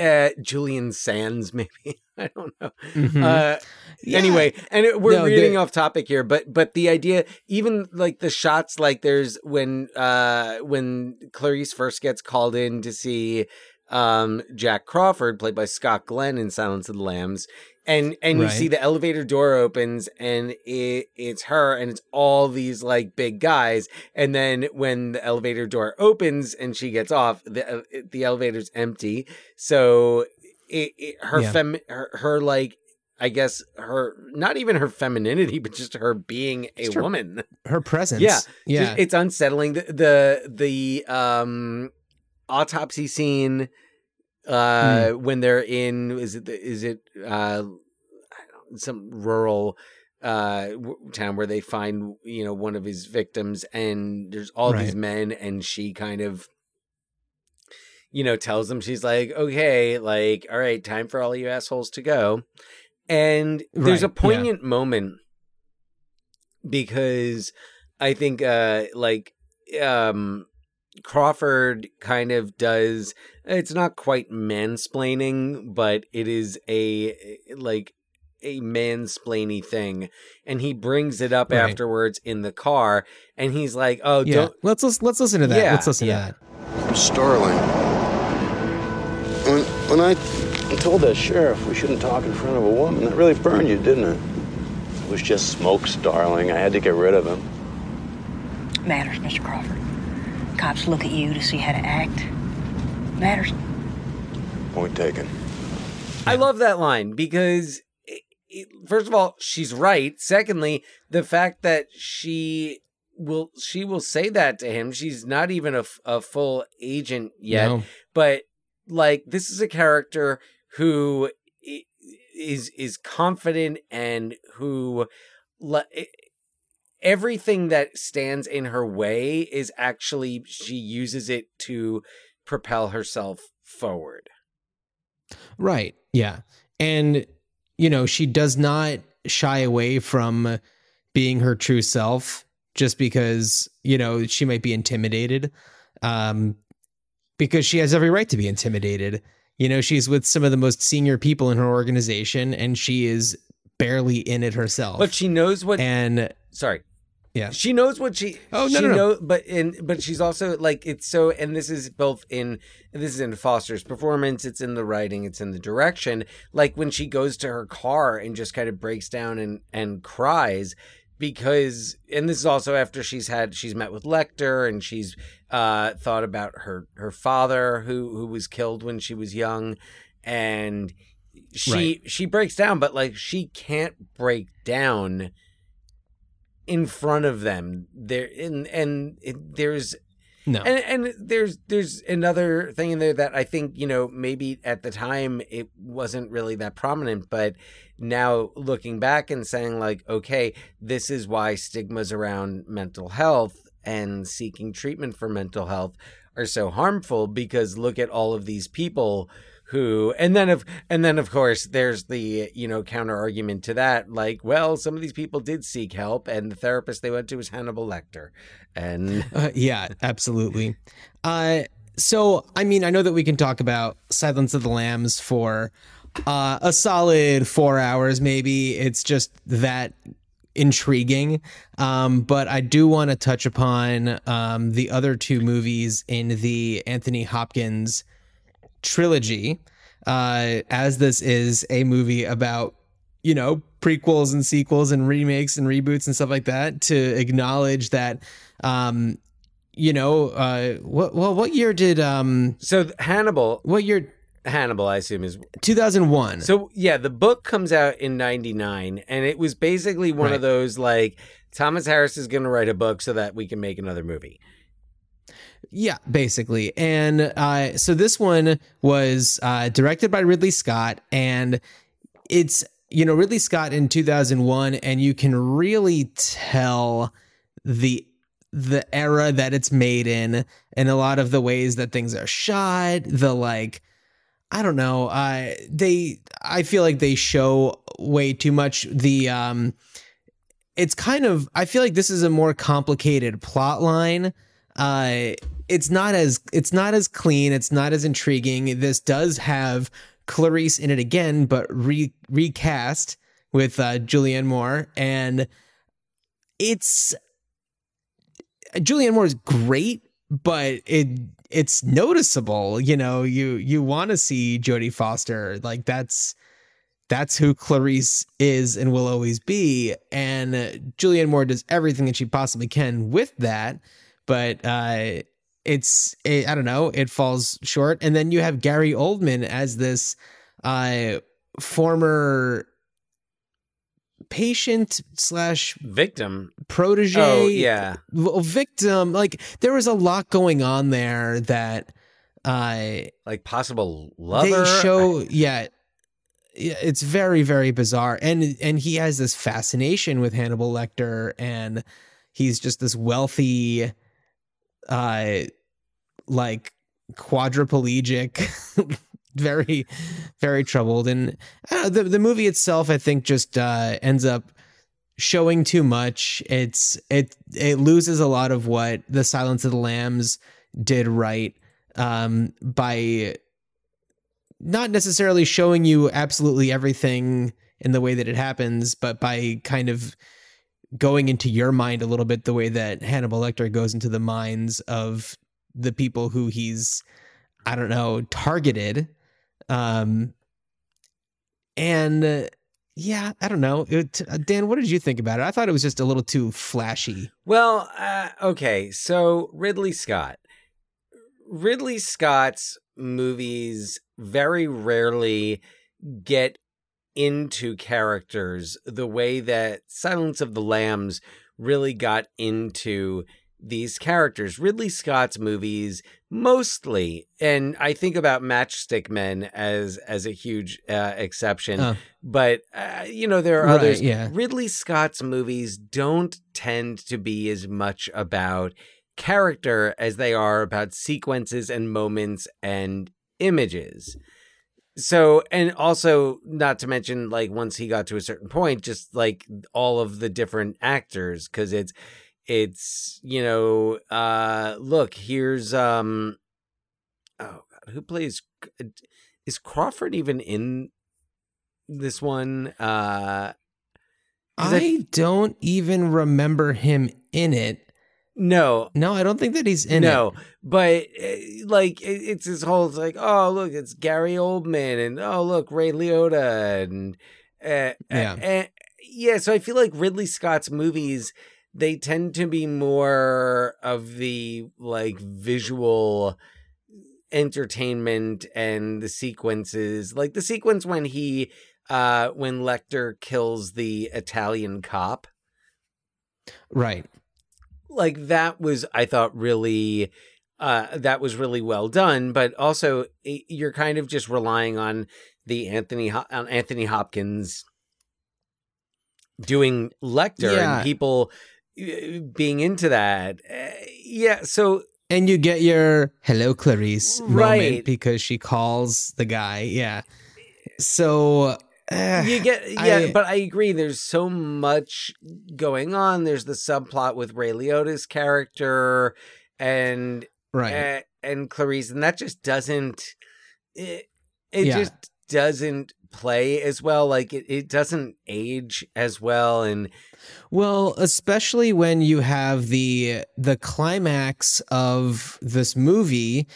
[SPEAKER 3] uh, Julian Sands, <laughs> maybe I don't know.
[SPEAKER 4] Mhm.
[SPEAKER 3] Uh,
[SPEAKER 4] Yeah.
[SPEAKER 3] anyway, and it, we're
[SPEAKER 4] No,
[SPEAKER 3] reading off topic here, but but the idea, even like the shots, like there's when uh when Clarice first gets called in to see um Jack Crawford, played by Scott Glenn in Silence of the Lambs, and and you see the elevator door opens and it it's her and it's all these like big guys, and then when the elevator door opens and she gets off, the the elevator's empty, so. It, it, her
[SPEAKER 4] Yeah.
[SPEAKER 3] fem her, her like I guess her not even her femininity, but just her being a
[SPEAKER 4] her-
[SPEAKER 3] woman.
[SPEAKER 4] her presence.
[SPEAKER 3] Yeah.
[SPEAKER 4] Yeah.
[SPEAKER 3] Just- it's unsettling. The, the the um autopsy scene uh
[SPEAKER 4] Hmm.
[SPEAKER 3] when they're in is it is it uh some rural uh town where they find you know one of his victims and there's all these men and she kind of you know tells them she's like okay like all right time for all you assholes to go and there's a
[SPEAKER 4] Right, yeah.
[SPEAKER 3] poignant moment because I think uh like um Crawford kind of does it's not quite mansplaining, but it is a like a mansplainy thing. And he brings it up
[SPEAKER 4] Right.
[SPEAKER 3] afterwards in the car and he's like, Oh,
[SPEAKER 4] yeah.
[SPEAKER 3] don't
[SPEAKER 4] Let's let's let's listen to that.
[SPEAKER 3] Yeah,
[SPEAKER 4] let's listen
[SPEAKER 3] yeah.
[SPEAKER 4] to that.
[SPEAKER 5] Starling. When, when I told that sheriff we shouldn't talk in front of a woman, that really burned you, didn't it? It was just smoke, Starling. I had to get rid of him.
[SPEAKER 6] Matters, Mr. Crawford. Cops look at you to see how to act. Matters.
[SPEAKER 5] Point taken.
[SPEAKER 3] I love that line because, it, it, first of all, she's right. Secondly, the fact that she will she will say that to him. She's not even a, a full agent yet,
[SPEAKER 4] No.
[SPEAKER 3] but like this is a character who is is is confident and who le- everything that stands in her way is actually she uses it to propel herself forward.
[SPEAKER 4] Right. Yeah. And, you know, she does not shy away from being her true self just because, you know, she might be intimidated. Um, because she has every right to be intimidated. You know, she's with some of the most senior people in her organization and she is barely in it herself.
[SPEAKER 3] But she knows what
[SPEAKER 4] and
[SPEAKER 3] sorry
[SPEAKER 4] yeah.
[SPEAKER 3] she knows what she
[SPEAKER 4] Oh, no,
[SPEAKER 3] she
[SPEAKER 4] no, no.
[SPEAKER 3] know- but in but she's also like it's so and this is both in this is in foster's performance it's in the writing it's in the direction like when she goes to her car and just kind of breaks down and and cries because and this is also after she's had she's met with Lecter and she's uh thought about her her father who who was killed when she was young and she
[SPEAKER 4] Right.
[SPEAKER 3] she breaks down but like she can't break down in front of them there and and it, there's
[SPEAKER 4] no.
[SPEAKER 3] and and there's there's another thing in there that I think you know maybe at the time it wasn't really that prominent, but now looking back and saying like okay this is why stigmas around mental health and seeking treatment for mental health are so harmful because look at all of these people who and then of and then of course there's the you know counter argument to that like well some of these people did seek help and the therapist they went to was Hannibal Lecter and <laughs>
[SPEAKER 4] Uh, yeah, absolutely. Uh, so, I mean, I know that we can talk about Silence of the Lambs for uh, a solid four hours, maybe. It's just that intriguing. Um, but I do want to touch upon um, the other two movies in the Anthony Hopkins trilogy, uh, as this is a movie about, you know, prequels and sequels and remakes and reboots and stuff like that, to acknowledge that, um, you know, uh, what, well, what year did, um,
[SPEAKER 3] so Hannibal
[SPEAKER 4] what year,
[SPEAKER 3] Hannibal I assume is
[SPEAKER 4] 2001.
[SPEAKER 3] So yeah, the book comes out in '99, and it was basically one
[SPEAKER 4] Right.
[SPEAKER 3] of those like Thomas Harris is going to write a book so that we can make another movie.
[SPEAKER 4] Yeah, basically. And uh, so this one was uh, directed by Ridley Scott, and it's you know Ridley Scott in 2001, and you can really tell the the era that it's made in, and a lot of the ways that things are shot. The like, I don't know. Uh, they I feel like they show way too much. The um, it's kind of I feel like this is a more complicated plot line uh it's not as it's not as clean it's not as intriguing this does have clarice in it again but re- recast with uh julianne moore and it's julianne moore is great but it it's noticeable you know you you want to see jodie foster like that's that's who Clarice is and will always be. And uh, Julianne Moore does everything that she possibly can with that, but uh, it's it, I don't know, it falls short. And then you have Gary Oldman as this uh, former patient slash
[SPEAKER 3] Victim.
[SPEAKER 4] protege
[SPEAKER 3] Oh yeah,
[SPEAKER 4] victim like there was a lot going on there that uh
[SPEAKER 3] like possible lover.
[SPEAKER 4] they show yeah yeah, it's very very bizarre and and he has this fascination with Hannibal Lecter and he's just this wealthy uh like quadriplegic <laughs> very very troubled. And uh, the the movie itself I think just uh ends up showing too much. It's it it loses a lot of what the Silence of the Lambs did right um by not necessarily showing you absolutely everything in the way that it happens, but by kind of going into your mind a little bit the way that Hannibal Lecter goes into the minds of the people who he's, I don't know, targeted. Um, and uh, yeah, I don't know. It, uh, Dan, what did you think about it? I thought it was just a little too flashy.
[SPEAKER 3] Well, uh, okay, so Ridley Scott. Ridley Scott's movies very rarely get into characters the way that Silence of the Lambs really got into these characters. Ridley Scott's movies mostly, and I think about Matchstick Men as as a huge uh, exception,
[SPEAKER 4] Oh.
[SPEAKER 3] but uh, you know there are
[SPEAKER 4] Right,
[SPEAKER 3] others.
[SPEAKER 4] yeah.
[SPEAKER 3] Ridley Scott's movies don't tend to be as much about character as they are about sequences and moments and images. So, and also not to mention, like, once he got to a certain point, just like all of the different actors, because it's, it's, you know, uh, look, here's, um, oh God, who plays, is Crawford even in this one? Uh, I-
[SPEAKER 4] I don't even remember him in it.
[SPEAKER 3] No,
[SPEAKER 4] No, I don't think that he's in it.
[SPEAKER 3] no, but uh, like it's his whole it's like oh look it's Gary Oldman and oh look Ray Liotta and uh,
[SPEAKER 4] Yeah.
[SPEAKER 3] uh, yeah. So I feel like Ridley Scott's movies they tend to be more of the like visual entertainment and the sequences like the sequence when he uh when Lecter kills the Italian cop
[SPEAKER 4] Right.
[SPEAKER 3] Like that was i thought really uh that was really well done but also you're kind of just relying on the anthony on anthony hopkins doing Lecter
[SPEAKER 4] Yeah.
[SPEAKER 3] and people being into that. Uh, yeah, so
[SPEAKER 4] And you get your hello Clarice
[SPEAKER 3] Right.
[SPEAKER 4] moment because she calls the guy. Yeah. So eh,
[SPEAKER 3] you get yeah,
[SPEAKER 4] I-
[SPEAKER 3] but I agree. There's so much going on. There's the subplot with Ray Liotta's character and
[SPEAKER 4] right.
[SPEAKER 3] a- and Clarice, and that just doesn't. It, it
[SPEAKER 4] Yeah.
[SPEAKER 3] just doesn't play as well. Like it, it doesn't age as well, and
[SPEAKER 4] Well, especially when you have the the climax of this movie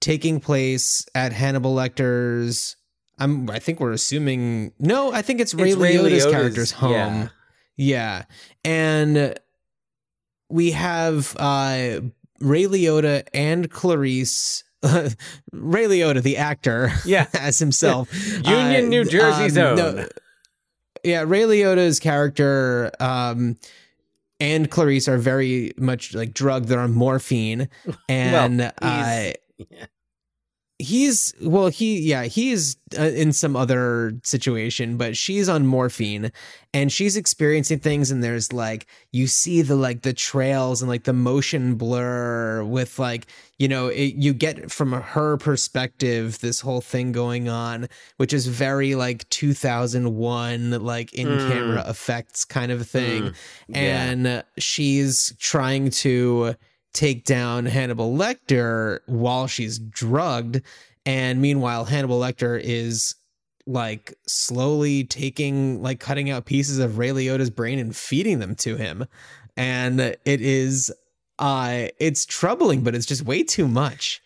[SPEAKER 4] taking place at Hannibal Lecter's. I'm. I think we're assuming. No, I think it's Ray
[SPEAKER 3] It's Ray
[SPEAKER 4] Liotta's
[SPEAKER 3] Liotta's,
[SPEAKER 4] character's home.
[SPEAKER 3] yeah.
[SPEAKER 4] Yeah, and we have uh, Ray Liotta and Clarice. <laughs> Ray Liotta, the actor,
[SPEAKER 3] Yeah. <laughs>
[SPEAKER 4] as himself, <laughs>
[SPEAKER 3] Union,
[SPEAKER 4] Uh,
[SPEAKER 3] New Jersey's
[SPEAKER 4] um,
[SPEAKER 3] own.
[SPEAKER 4] yeah, Ray Liotta's character um, and Clarice are very much like drugged. They're on morphine, and
[SPEAKER 3] Well,
[SPEAKER 4] uh,
[SPEAKER 3] yeah.
[SPEAKER 4] He's well he yeah he's uh, in some other situation but she's on morphine and she's experiencing things and there's like you see the like the trails and like the motion blur with like you know it, you get from her perspective this whole thing going on which is very like 2001 like in camera effects kind of thing.
[SPEAKER 3] Mm, yeah.
[SPEAKER 4] and she's trying to take down Hannibal Lecter while she's drugged. And meanwhile, Hannibal Lecter is like slowly taking, like cutting out pieces of Ray Liotta's brain and feeding them to him. And it is, uh, it's troubling, but it's just way too much.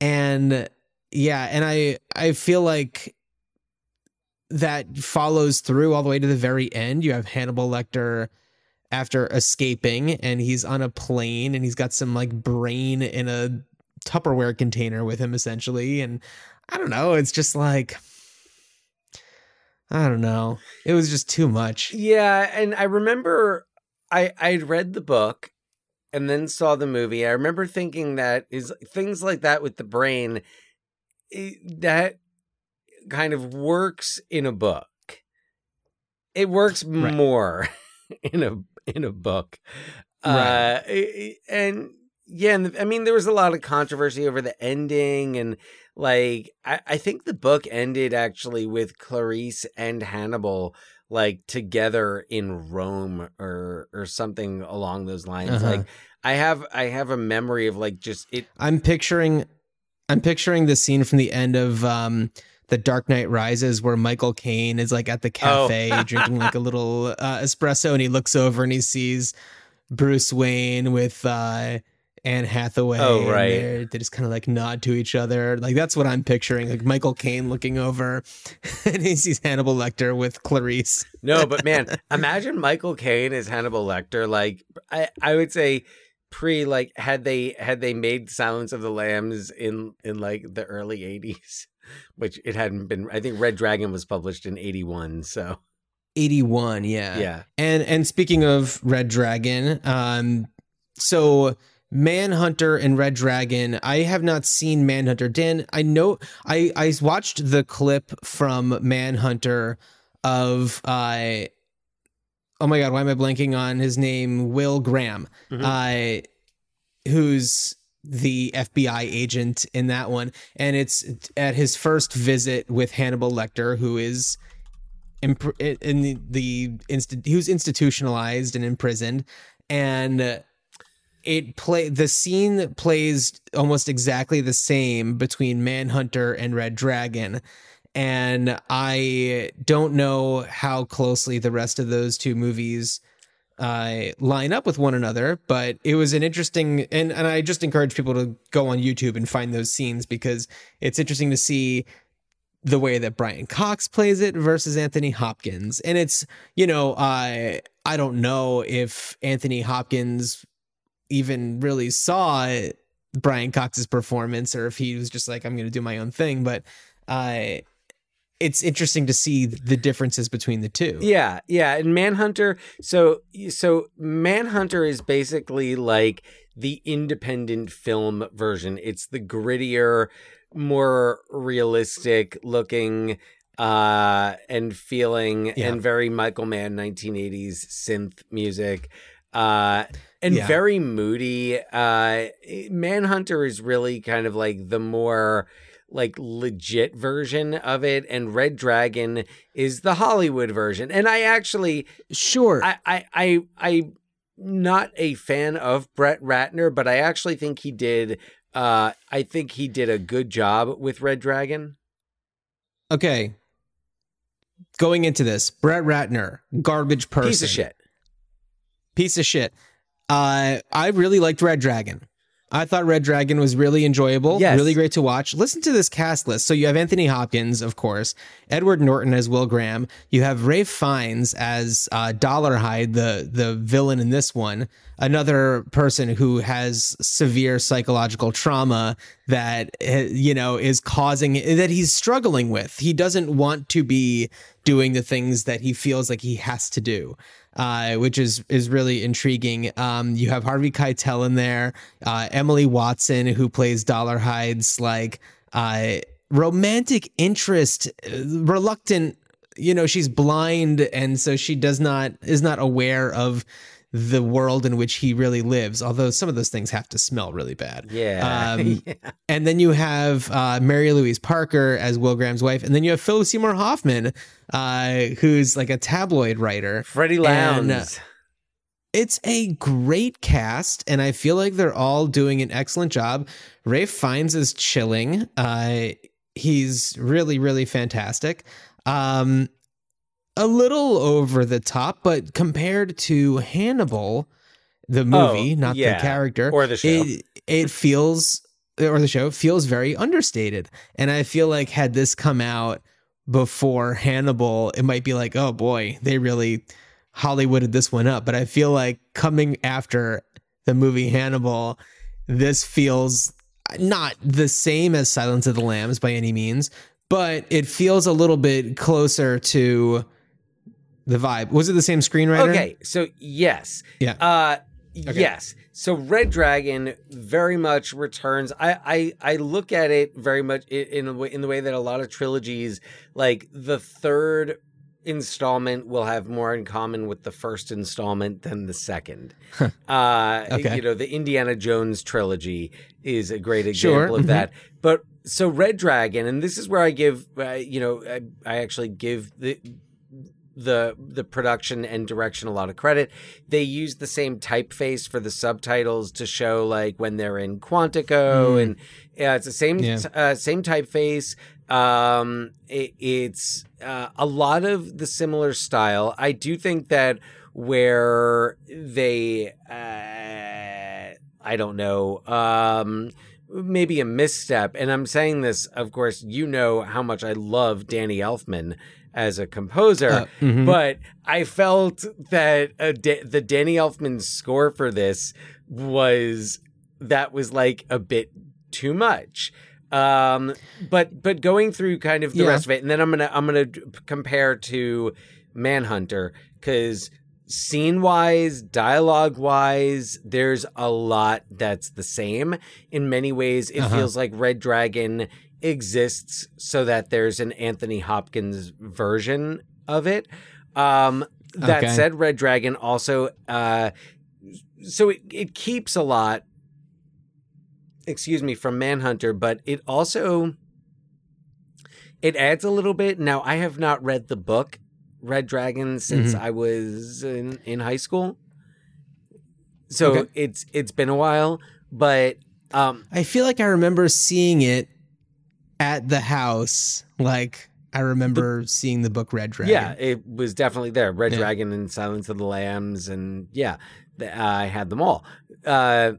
[SPEAKER 4] And yeah, and I, I feel like that follows through all the way to the very end. You have Hannibal Lecter after escaping and he's on a plane and he's got some like brain in a Tupperware container with him essentially and I don't know it's just like I don't know it was just too much
[SPEAKER 3] Yeah, and I remember I I'd read the book and then saw the movie. I remember thinking that is things like that with the brain it, that kind of works in a book. It works
[SPEAKER 4] Right.
[SPEAKER 3] more <laughs> in a <laughs> in a book.
[SPEAKER 4] Right.
[SPEAKER 3] Uh and yeah, and I mean there was a lot of controversy over the ending and like I, I think the book ended actually with Clarice and Hannibal like together in Rome or or something along those lines.
[SPEAKER 4] Uh-huh.
[SPEAKER 3] Like I have I have a memory of like just it
[SPEAKER 4] I'm picturing I'm picturing the scene from the end of um the Dark Knight Rises where Michael Caine is like at the
[SPEAKER 3] Oh.
[SPEAKER 4] cafe drinking like a <laughs> little uh, espresso and he looks over and he sees Bruce Wayne with uh Anne Hathaway.
[SPEAKER 3] Oh, right.
[SPEAKER 4] They just kind of like nod to each other. Like that's what I'm picturing. Like Michael Caine looking over <laughs> and he sees Hannibal Lecter with Clarice.
[SPEAKER 3] No, but man, imagine Michael Caine as Hannibal Lecter. Like I, I would say pre like had they had they made Silence of the Lambs in in like the early 80s, which it hadn't been I think Red Dragon was published in 81, so
[SPEAKER 4] 81, yeah.
[SPEAKER 3] yeah.
[SPEAKER 4] And and speaking of Red Dragon, um, so Manhunter and Red Dragon, I have not seen Manhunter. Dan, I know I I watched the clip from Manhunter of uh oh my god, why am I blanking on his name? Will Graham, uh, who's the FBI agent in that one, and it's at his first visit with Hannibal Lecter, who is in the, the he institutionalized and imprisoned. And it play the scene plays almost exactly the same between Manhunter and Red Dragon. And I don't know how closely the rest of those two movies uh, line up with one another, but it was an interesting and and I just encourage people to go on YouTube and find those scenes because it's interesting to see the way that Brian Cox plays it versus Anthony Hopkins. And it's, you know, I I don't know if Anthony Hopkins even really saw Brian Cox's performance or if he was just like I'm going to do my own thing, but uh it's interesting to see the differences between the two.
[SPEAKER 3] Yeah, yeah, and Manhunter. So, so Manhunter is basically like the independent film version. It's the grittier, more realistic looking. uh, and feeling
[SPEAKER 4] Yeah.
[SPEAKER 3] and very Michael Mann 1980s synth music. Uh, and
[SPEAKER 4] Yeah.
[SPEAKER 3] very moody. Uh, Manhunter is really kind of like the more like legit version of it, and Red Dragon is the Hollywood version. And I actually,
[SPEAKER 4] Sure.
[SPEAKER 3] I, I, I, I'm not a fan of Brett Ratner, but I actually think he did. Uh, I think he did a good job with Red Dragon.
[SPEAKER 4] okay. Going into this, Brett Ratner, garbage person.
[SPEAKER 3] Piece of shit.
[SPEAKER 4] Piece of shit. Uh, I really liked Red Dragon. I thought Red Dragon was really enjoyable,
[SPEAKER 3] Yes.
[SPEAKER 4] really great to watch. Listen to this cast list. So you have Anthony Hopkins, of course, Edward Norton as Will Graham. You have Ralph Fiennes as uh, Dolarhyde, the the villain in this one. Another person who has severe psychological trauma that eh, you know is causing that he's struggling with. He doesn't want to be doing the things that he feels like he has to do uh, which is is really intriguing. Um, you have Harvey Keitel in there, uh, Emily Watson who plays Dolarhyde's like uh, romantic interest, uh, reluctant. You know, she's blind, and so she does not is not aware of the world in which he really lives. Although some of those things have to smell really bad.
[SPEAKER 3] Yeah.
[SPEAKER 4] Um, <laughs> And then you have uh, Mary Louise Parker as Will Graham's wife, and then you have Philip Seymour Hoffman, uh, who's like a tabloid writer. Freddy
[SPEAKER 3] Lounds.
[SPEAKER 4] It's a great cast, and I feel like they're all doing an excellent job. Ralph Fiennes is chilling. Uh, he's really, really fantastic. Um, a little over the top, but compared to Hannibal, the movie,
[SPEAKER 3] Oh,
[SPEAKER 4] not
[SPEAKER 3] yeah.
[SPEAKER 4] the character,
[SPEAKER 3] Or the show.
[SPEAKER 4] it, it feels or the show feels very understated. And I feel like had this come out before Hannibal, it might be like, oh boy, they really Hollywooded this one up. But I feel like coming after the movie Hannibal, this feels not the same as Silence of the Lambs by any means, but it feels a little bit closer to the vibe. Was it the same screenwriter?
[SPEAKER 3] Okay, so yes.
[SPEAKER 4] Yeah.
[SPEAKER 3] Uh yes. So Red Dragon very much returns. I I I look at it very much in a way, in the way that a lot of trilogies like the third installment will have more in common with the first installment than the second. uh
[SPEAKER 4] Okay.
[SPEAKER 3] you know, the Indiana Jones trilogy is a great
[SPEAKER 4] Sure,
[SPEAKER 3] example of
[SPEAKER 4] mhm.
[SPEAKER 3] that. But so Red Dragon and this is where I give uh, you know I, I actually give the the the production and direction a lot of credit. They use the same typeface for the subtitles to show like when they're in Quantico, and yeah, it's the same
[SPEAKER 4] Yeah.
[SPEAKER 3] uh, same typeface. Um, it, it's uh, a lot of the similar style. I do think that where they, uh, I don't know, um, maybe a misstep, and I'm saying this, of course, you know how much I love Danny Elfman as a composer,
[SPEAKER 4] Uh, mhm.
[SPEAKER 3] but I felt that Da- the Danny Elfman score for this was that was like a bit too much. Um, but but going through kind of the
[SPEAKER 4] Yeah.
[SPEAKER 3] rest of it, and then I'm gonna I'm gonna compare to Manhunter because scene wise, dialogue wise, there's a lot that's the same. In many ways, it
[SPEAKER 4] Uh-huh.
[SPEAKER 3] feels like Red Dragon exists so that there's an Anthony Hopkins version of it. Um, that
[SPEAKER 4] Okay.
[SPEAKER 3] said, Red Dragon also, uh, so it, it keeps a lot, excuse me, from Manhunter, but it also, it adds a little bit. Now, I have not read the book Red Dragon since
[SPEAKER 4] Mhm.
[SPEAKER 3] I was in, in high school. So
[SPEAKER 4] Okay.
[SPEAKER 3] it's it's been a while, but um
[SPEAKER 4] I feel like I remember seeing it at the house. Like I remember seeing the book Red Dragon.
[SPEAKER 3] Yeah, it was definitely there. Red
[SPEAKER 4] Yeah.
[SPEAKER 3] Dragon and Silence of the Lambs, and yeah, the, I had them all. Uh,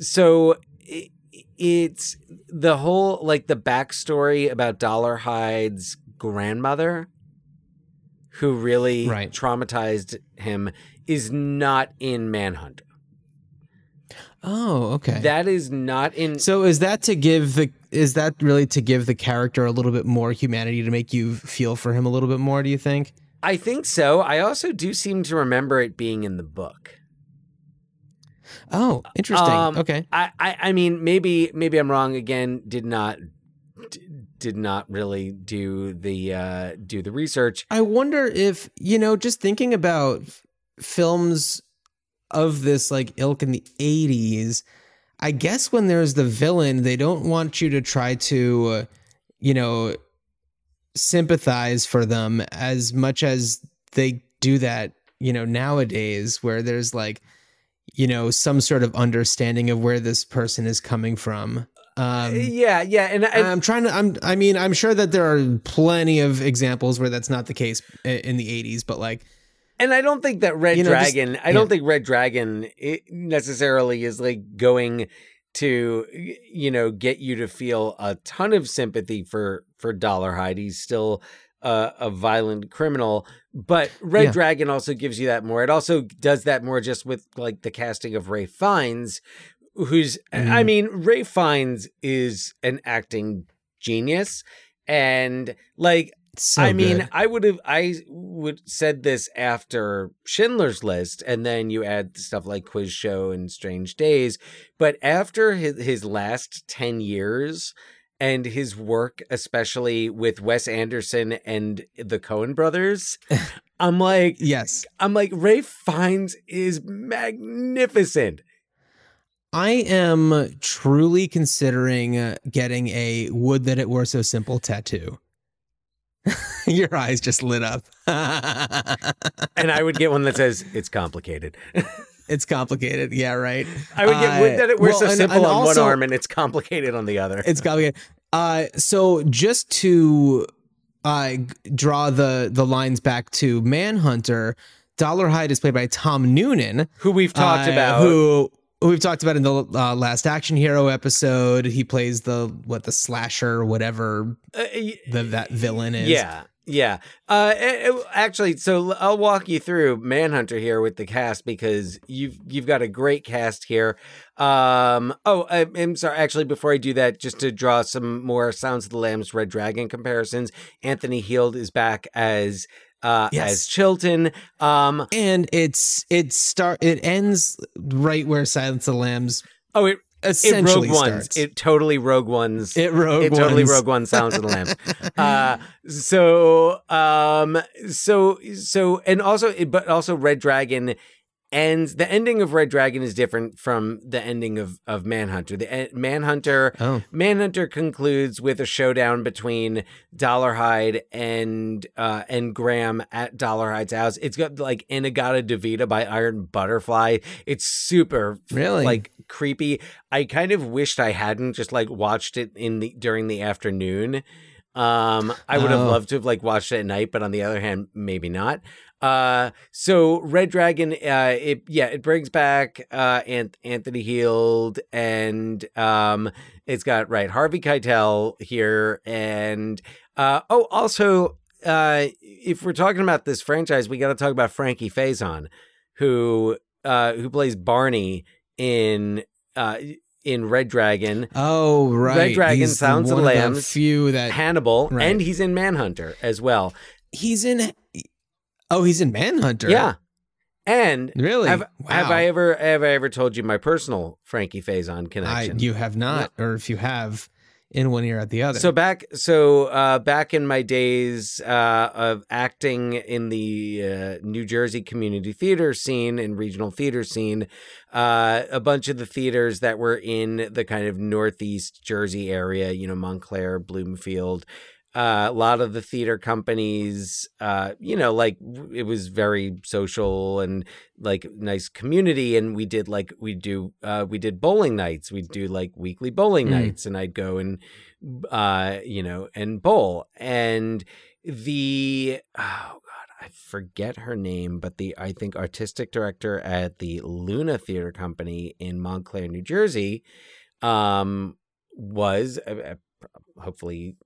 [SPEAKER 3] so it, it's the whole like the backstory about Dolarhyde's grandmother, who really
[SPEAKER 4] Right.
[SPEAKER 3] traumatized him, is not in Manhunter.
[SPEAKER 4] Oh, okay.
[SPEAKER 3] That is not in.
[SPEAKER 4] so is that to give the is that really to give the character a little bit more humanity to make you feel for him a little bit more, do you think?
[SPEAKER 3] I think so. I also do seem to remember it being in the book.
[SPEAKER 4] Oh, interesting.
[SPEAKER 3] Um,
[SPEAKER 4] okay.
[SPEAKER 3] I, I I mean maybe maybe I'm wrong again. Did not d- did not really do the uh, do the research.
[SPEAKER 4] I wonder if, you know, just thinking about films of this like ilk in the 80s, I guess when there's the villain, they don't want you to try to, uh, you know, sympathize for them as much as they do that, you know, nowadays where there's like, you know, some sort of understanding of where this person is coming from. Um,
[SPEAKER 3] yeah, yeah, and, and
[SPEAKER 4] I'm trying to. I'm. I mean, I'm sure that there are plenty of examples where that's not the case in the '80s, but like,
[SPEAKER 3] And I don't think that Red
[SPEAKER 4] You know, just-
[SPEAKER 3] Dragon, I don't
[SPEAKER 4] yeah.
[SPEAKER 3] think Red Dragon it necessarily is like going to you know get you to feel a ton of sympathy for for Dolarhyde. He's still a, a violent criminal, but Red
[SPEAKER 4] Yeah.
[SPEAKER 3] Dragon also gives you that more. It also does that more just with like the casting of Ralph Fiennes, who's I
[SPEAKER 4] Mhm.
[SPEAKER 3] mean Ralph Fiennes is an acting genius, and like
[SPEAKER 4] so
[SPEAKER 3] I mean,
[SPEAKER 4] good.
[SPEAKER 3] I would have I would said this after Schindler's List, and then you add stuff like Quiz Show and Strange Days. But after his, his last ten years and his work, especially with Wes Anderson and the Coen Brothers, <laughs> I'm like,
[SPEAKER 4] yes,
[SPEAKER 3] I'm like Ralph Fiennes is magnificent.
[SPEAKER 4] I am truly considering uh, getting a "Would that it were so simple" tattoo. <laughs> Your eyes just lit up. <laughs>
[SPEAKER 3] And I would get one that says it's complicated. <laughs>
[SPEAKER 4] it's complicated. Yeah, right.
[SPEAKER 3] I would get
[SPEAKER 4] Uh,
[SPEAKER 3] that it were
[SPEAKER 4] well,
[SPEAKER 3] so
[SPEAKER 4] and-
[SPEAKER 3] simple
[SPEAKER 4] and
[SPEAKER 3] on one arm and it's complicated on the other.
[SPEAKER 4] It's complicated. Uh, so just to uh, draw the the lines back to Manhunter, Dollar Dolarhyde is played by Tom Noonan,
[SPEAKER 3] who we've talked
[SPEAKER 4] uh,
[SPEAKER 3] about.
[SPEAKER 4] who we've talked about in the uh, last Action Hero episode. He plays the what the slasher, whatever
[SPEAKER 3] Uh,
[SPEAKER 4] the that villain is.
[SPEAKER 3] Yeah, yeah. Uh, eh, eh, actually, so i'll walk you through Manhunter here with the cast because you've you've got a great cast here. Um, oh, I, I'm sorry. Actually, before I do that, just to draw some more Silence of the Lambs Red Dragon comparisons, Anthony Heald is back as uh
[SPEAKER 4] Yes.
[SPEAKER 3] as Chilton. Um,
[SPEAKER 4] and it's it start it ends right where Silence of the Lambs
[SPEAKER 3] oh, it it
[SPEAKER 4] essentially
[SPEAKER 3] Rogue Ones.
[SPEAKER 4] starts.
[SPEAKER 3] It totally Rogue Ones.
[SPEAKER 4] It Rogue
[SPEAKER 3] it totally Rogue One Silence of the Lambs. <laughs> uh, so um, so so and also, but also Red Dragon ends. The ending of Red Dragon is different from the ending of of Manhunter. The en- Manhunter.
[SPEAKER 4] Oh.
[SPEAKER 3] Manhunter concludes with a showdown between Dolarhyde and uh, and Graham at Dolarhyde's house. It's got like In-A-Gadda-Da-Vida by Iron Butterfly. It's super
[SPEAKER 4] Really?
[SPEAKER 3] like creepy. I kind of wished I hadn't just like watched it in the during the afternoon. Um, I would have
[SPEAKER 4] Oh.
[SPEAKER 3] loved to have like watched it at night, but on the other hand, maybe not. Uh, so Red Dragon, uh, it yeah, it brings back uh Ant- Anthony Heald, and um, it's got right Harvey Keitel here, and uh, oh, also, uh, if we're talking about this franchise, we got to talk about Frankie Faison, who uh who plays Barney in uh in Red Dragon,
[SPEAKER 4] Oh right,
[SPEAKER 3] Red Dragon,
[SPEAKER 4] He's
[SPEAKER 3] Silence of Lambs,
[SPEAKER 4] few that
[SPEAKER 3] Hannibal,
[SPEAKER 4] right.
[SPEAKER 3] and he's in Manhunter as well.
[SPEAKER 4] he's in. Oh, he's in Manhunter.
[SPEAKER 3] Yeah. And
[SPEAKER 4] really.
[SPEAKER 3] have,
[SPEAKER 4] wow.
[SPEAKER 3] have I ever have I ever told you my personal Frankie Faison
[SPEAKER 4] I,
[SPEAKER 3] connection?
[SPEAKER 4] you have not, or if you have, in one ear at the other.
[SPEAKER 3] So back, so uh, back in my days uh, of acting in the uh, New Jersey community theater scene and regional theater scene, uh, a bunch of the theaters that were in the kind of northeast Jersey area, you know, Montclair, Bloomfield. Uh, a lot of the theater companies, uh, you know, like it was very social and like nice community. And we did like we do, uh, we did bowling nights. We'd do like weekly bowling
[SPEAKER 4] Mm.
[SPEAKER 3] nights, and I'd go and uh, you know, and bowl. And the oh god, I forget her name, but the I think artistic director at the Luna Theater Company in Montclair, New Jersey, um, was uh, uh, hopefully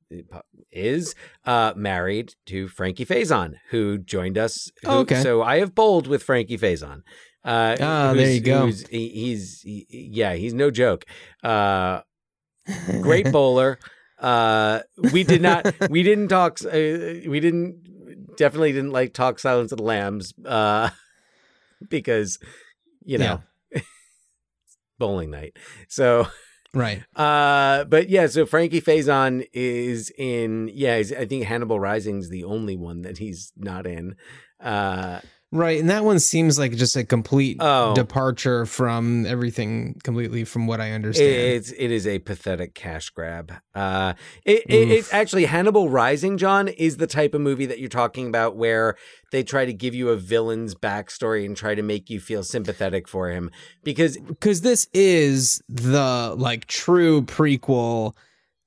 [SPEAKER 3] is uh married to Frankie Faison, who joined us. who-
[SPEAKER 4] Oh, okay.
[SPEAKER 3] So I have bowled with Frankie Faison. Uh,
[SPEAKER 4] Ah, there you go.
[SPEAKER 3] who's- he- he's he- yeah, he's no joke. Uh, great <laughs> bowler. Uh, we did not, <laughs> we didn't talk, uh, we didn't, definitely didn't like talk Silence of the Lambs, uh, <laughs> because, you know, bowling night. So,
[SPEAKER 4] Right.
[SPEAKER 3] Uh, but yeah, so Frankie Faison is in. Yeah, I think Hannibal Rising's the only one that he's not in. Uh,
[SPEAKER 4] Right. And that one seems like just a complete
[SPEAKER 3] Oh.
[SPEAKER 4] departure from everything completely from what I understand.
[SPEAKER 3] it's it is a pathetic cash grab. Uh, it, it, it's actually Hannibal Rising. John is the type of movie that you're talking about where they try to give you a villain's backstory and try to make you feel sympathetic for him. Because
[SPEAKER 4] because this is the like true prequel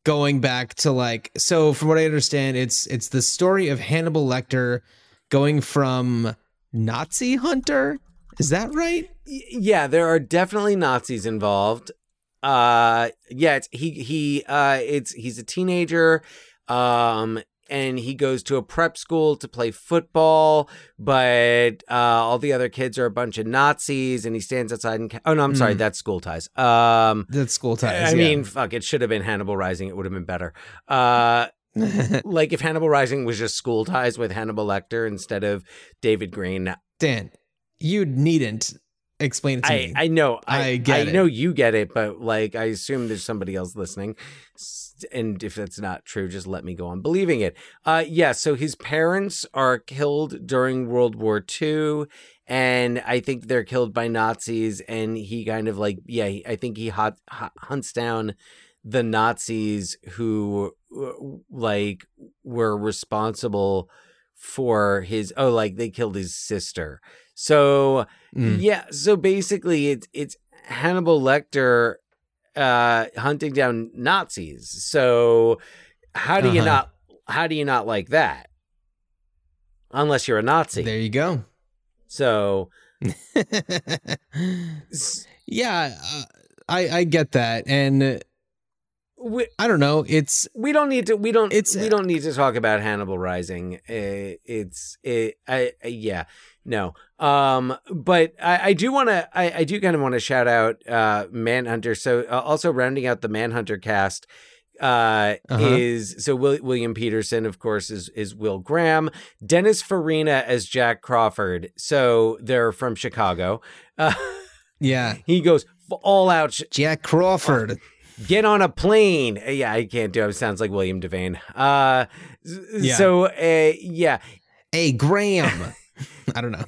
[SPEAKER 4] going back to like so from what i understand it's it's the story of hannibal lecter going from nazi hunter? Is that right?
[SPEAKER 3] Yeah there are definitely nazis involved. Uh yeah it's he he uh it's he's a teenager um and he goes to a prep school to play football but uh all the other kids are a bunch of nazis and he stands outside and ca- oh no i'm sorry
[SPEAKER 4] Hmm.
[SPEAKER 3] that's school ties um
[SPEAKER 4] that's school ties
[SPEAKER 3] i
[SPEAKER 4] yeah.
[SPEAKER 3] mean fuck it should have been hannibal rising it would have been better uh <laughs> like if hannibal rising was just school ties with hannibal lecter instead of David Greene
[SPEAKER 4] dan you needn't explain it to
[SPEAKER 3] I,
[SPEAKER 4] me
[SPEAKER 3] I know I,
[SPEAKER 4] I get
[SPEAKER 3] I
[SPEAKER 4] it.
[SPEAKER 3] know you get it, but like I assume there's somebody else listening. And if that's not true, just let me go on believing it. Uh yeah, so his parents are killed during World War II and I think they're killed by Nazis and he kind of like yeah, I think he hot, hot, hunts down the Nazis who uh, like were responsible for his oh like they killed his sister. So
[SPEAKER 4] Mm.
[SPEAKER 3] yeah, so basically it's it's Hannibal Lecter uh hunting down Nazis. So how do you
[SPEAKER 4] Uh-huh.
[SPEAKER 3] not how do you not like that? Unless you're a Nazi.
[SPEAKER 4] there you go
[SPEAKER 3] So <laughs>
[SPEAKER 4] yeah uh, i i get that and
[SPEAKER 3] we,
[SPEAKER 4] i don't know it's
[SPEAKER 3] we don't need to we don't
[SPEAKER 4] It's-
[SPEAKER 3] we don't need to talk about Hannibal Rising. Uh, it's it I, I yeah. No. Um but I, I do want to I, I do kind of want to shout out uh Manhunter. So uh, also rounding out the Manhunter cast uh
[SPEAKER 4] Uh-huh.
[SPEAKER 3] is so Will, William Petersen of course is is Will Graham, Dennis Farina as Jack Crawford. So they're from Chicago. Uh, <laughs>
[SPEAKER 4] yeah
[SPEAKER 3] he goes all out
[SPEAKER 4] jack crawford
[SPEAKER 3] get on a plane. Uh, Yeah, I can't do it. Sounds like William Devane. Uh,
[SPEAKER 4] Yeah.
[SPEAKER 3] so uh, yeah,
[SPEAKER 4] hey graham <laughs> i don't know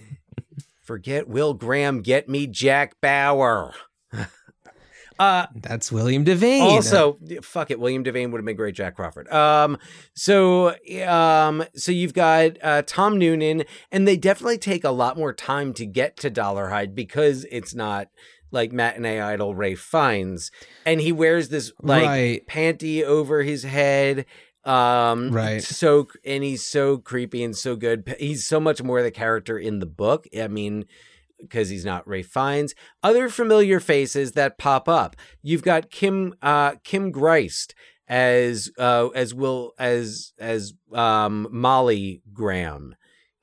[SPEAKER 3] forget Will Graham. Get me Jack Bauer. <laughs> uh,
[SPEAKER 4] That's William Devane.
[SPEAKER 3] also, fuck it. William Devane would have been great Jack Crawford. Um, so, um, so you've got uh, Tom Noonan, and they definitely take a lot more time to get to Dolarhyde because it's not like matinee idol Ralph Fiennes, and he wears this like
[SPEAKER 4] Right.
[SPEAKER 3] panty over his head. Um,
[SPEAKER 4] Right.
[SPEAKER 3] So, and he's so creepy and so good. He's so much more the character in the book. I mean, because he's not Ralph Fiennes. Other familiar faces that pop up. You've got Kim uh, Kim Greist as uh, as Will as as um, Molly Graham.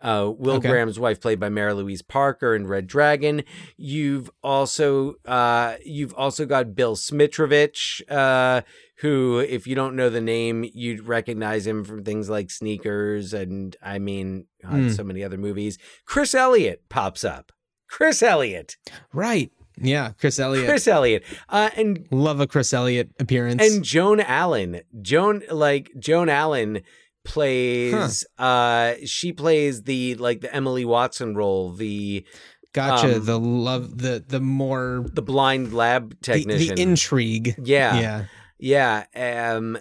[SPEAKER 3] Uh, Will
[SPEAKER 4] Okay.
[SPEAKER 3] Graham's wife, played by Mary Louise Parker in Red Dragon. You've also uh, you've also got Bill Smitrovich, uh, who, if you don't know the name, you'd recognize him from things like Sneakers and I mean,
[SPEAKER 4] Hmm.
[SPEAKER 3] so many other movies. Chris Elliott pops up. Chris Elliott.
[SPEAKER 4] right. Yeah, Chris Elliott.
[SPEAKER 3] Chris Elliott. Uh, and
[SPEAKER 4] Love a Chris Elliott appearance.
[SPEAKER 3] and Joan Allen. Joan like Joan Allen plays uh she plays the like the Emily Watson role, the
[SPEAKER 4] gotcha.
[SPEAKER 3] um,
[SPEAKER 4] the love, the the more
[SPEAKER 3] the blind lab
[SPEAKER 4] the,
[SPEAKER 3] technician.
[SPEAKER 4] the intrigue.
[SPEAKER 3] yeah.
[SPEAKER 4] Yeah.
[SPEAKER 3] Yeah. Um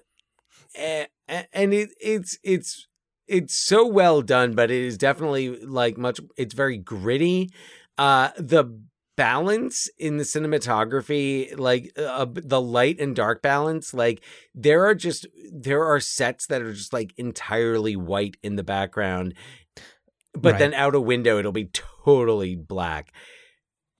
[SPEAKER 3] a- a- and it it's it's it's so well done, but it is definitely like much it's very gritty. Uh the balance in the cinematography like uh, the light and dark balance like there are just there are sets that are just like entirely white in the background but
[SPEAKER 4] Right.
[SPEAKER 3] then out a window it'll be totally black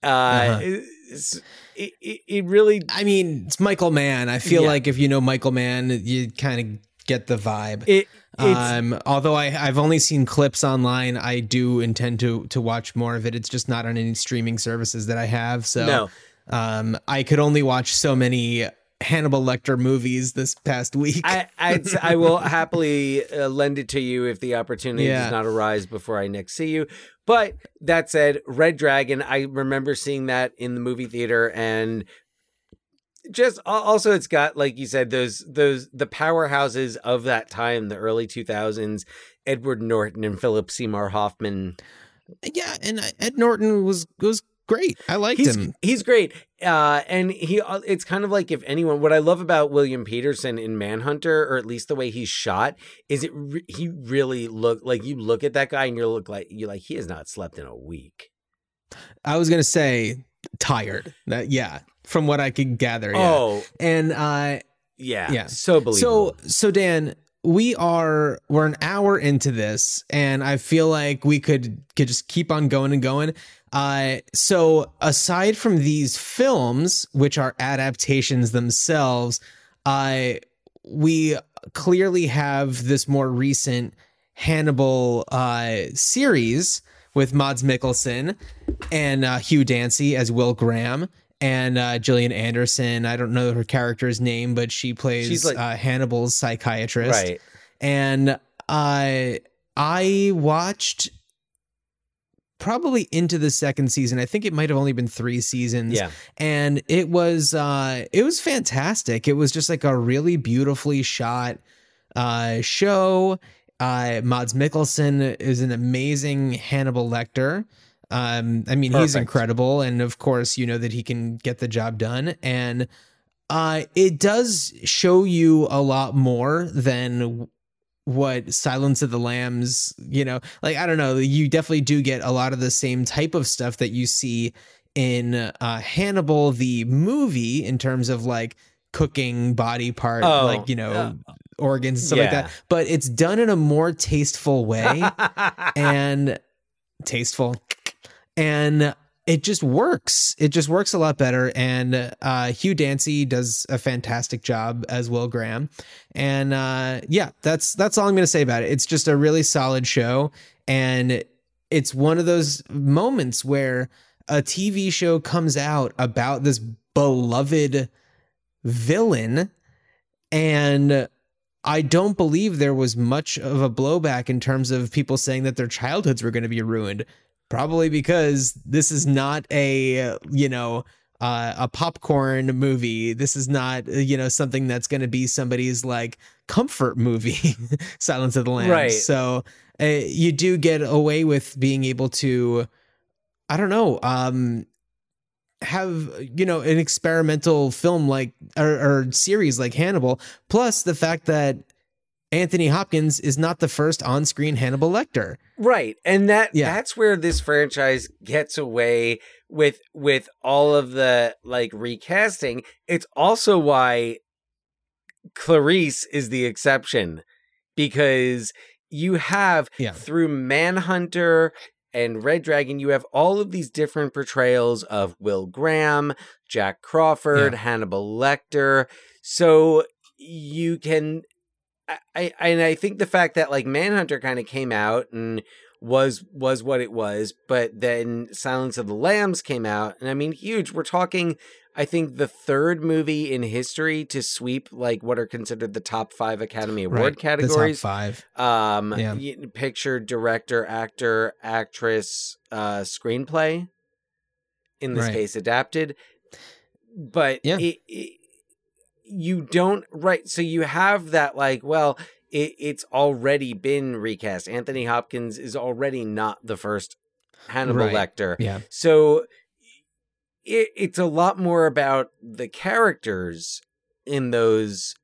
[SPEAKER 3] uh
[SPEAKER 4] Uh-huh.
[SPEAKER 3] it, it, it really
[SPEAKER 4] I mean, it's Michael Mann. I feel
[SPEAKER 3] Yeah.
[SPEAKER 4] like if you know Michael Mann, you kind of get the vibe.
[SPEAKER 3] it
[SPEAKER 4] Um, although I, I've only seen clips online, I do intend to to watch more of it. It's just not on any streaming services that I have. So
[SPEAKER 3] no
[SPEAKER 4] um, I could only watch so many Hannibal Lecter movies this past week.
[SPEAKER 3] I I'd, I will happily uh, lend it to you if the opportunity
[SPEAKER 4] Yeah.
[SPEAKER 3] does not arise before I next see you. But that said, Red Dragon, I remember seeing that in the movie theater, and just also it's got like you said those those the powerhouses of that time the early 2000s edward norton and philip seymour hoffman
[SPEAKER 4] Yeah, and uh, Ed Norton was was great. I liked
[SPEAKER 3] he's
[SPEAKER 4] him.
[SPEAKER 3] he's great uh and he uh, it's kind of like if anyone what i love about William Petersen in manhunter or at least the way he's shot is it re- he really look like you look at that guy and you look like you like he has not slept in a week
[SPEAKER 4] I was gonna say tired. That yeah, from what I could gather. Yeah.
[SPEAKER 3] oh
[SPEAKER 4] and uh,
[SPEAKER 3] yeah
[SPEAKER 4] Yeah.
[SPEAKER 3] so believable
[SPEAKER 4] So so Dan, we are we're an hour into this, and I feel like we could could just keep on going and going. Uh, so aside from these films, which are adaptations themselves, uh, we clearly have this more recent Hannibal uh, series with Mads Mikkelsen and uh, Hugh Dancy as Will Graham and uh, Gillian Anderson. I don't know her character's name, but she plays
[SPEAKER 3] like-
[SPEAKER 4] uh, Hannibal's psychiatrist.
[SPEAKER 3] right
[SPEAKER 4] And I I watched probably into the second season. I think it might have only been three seasons
[SPEAKER 3] yeah
[SPEAKER 4] and it was uh it was fantastic it was just like a really beautifully shot uh show uh Mads Mikkelsen is an amazing Hannibal Lecter um I mean he's incredible and of course you know that he can get the job done. And uh it does show you a lot more than what Silence of the Lambs, you know, like I don't know, you definitely do get a lot of the same type of stuff that you see in uh Hannibal the movie in terms of like cooking body part
[SPEAKER 3] Oh,
[SPEAKER 4] like you know
[SPEAKER 3] uh,
[SPEAKER 4] organs and stuff like that. But it's done in a more tasteful way <laughs> and tasteful and it just works. It just works a lot better. And uh hugh dancy does a fantastic job as will graham. And uh yeah that's that's all i'm gonna say about it. It's just a really solid show. And it's one of those moments where a tv show comes out about this beloved villain. And I don't believe there was much of a blowback in terms of people saying that their childhoods were going to be ruined. Probably because this is not a, you know, uh, a popcorn movie. This is not, uh, you know, something that's going to be somebody's like comfort movie, <laughs> Silence of the Lambs.
[SPEAKER 3] Right.
[SPEAKER 4] So uh, you do get away with being able to, I don't know, um, have you know an experimental film like or, or series like Hannibal, plus the fact that Anthony Hopkins is not the first on-screen Hannibal Lecter.
[SPEAKER 3] Right. And that
[SPEAKER 4] Yeah.
[SPEAKER 3] that's where this franchise gets away with with all of the like recasting. It's also why Clarice is the exception because you have
[SPEAKER 4] Yeah.
[SPEAKER 3] through Manhunter and Red Dragon, you have all of these different portrayals of Will Graham, Jack Crawford,
[SPEAKER 4] Yeah.
[SPEAKER 3] Hannibal Lecter. So you can I, I and I think the fact that like Manhunter kind of came out and was was what it was, but then Silence of the Lambs came out, and I mean huge. We're talking, I think, the third movie in history to sweep like what are considered the top five Academy Award
[SPEAKER 4] The
[SPEAKER 3] categories.
[SPEAKER 4] top five.
[SPEAKER 3] Um,
[SPEAKER 4] Yeah.
[SPEAKER 3] picture, director, actor, actress, uh, screenplay. In this
[SPEAKER 4] Right.
[SPEAKER 3] case, adapted. But
[SPEAKER 4] Yeah.
[SPEAKER 3] it, it, you don't right. So you have that like, well, it, it's already been recast. Anthony Hopkins is already not the first Hannibal
[SPEAKER 4] Right.
[SPEAKER 3] Lecter.
[SPEAKER 4] Yeah.
[SPEAKER 3] So it, it's a lot more about the characters in those.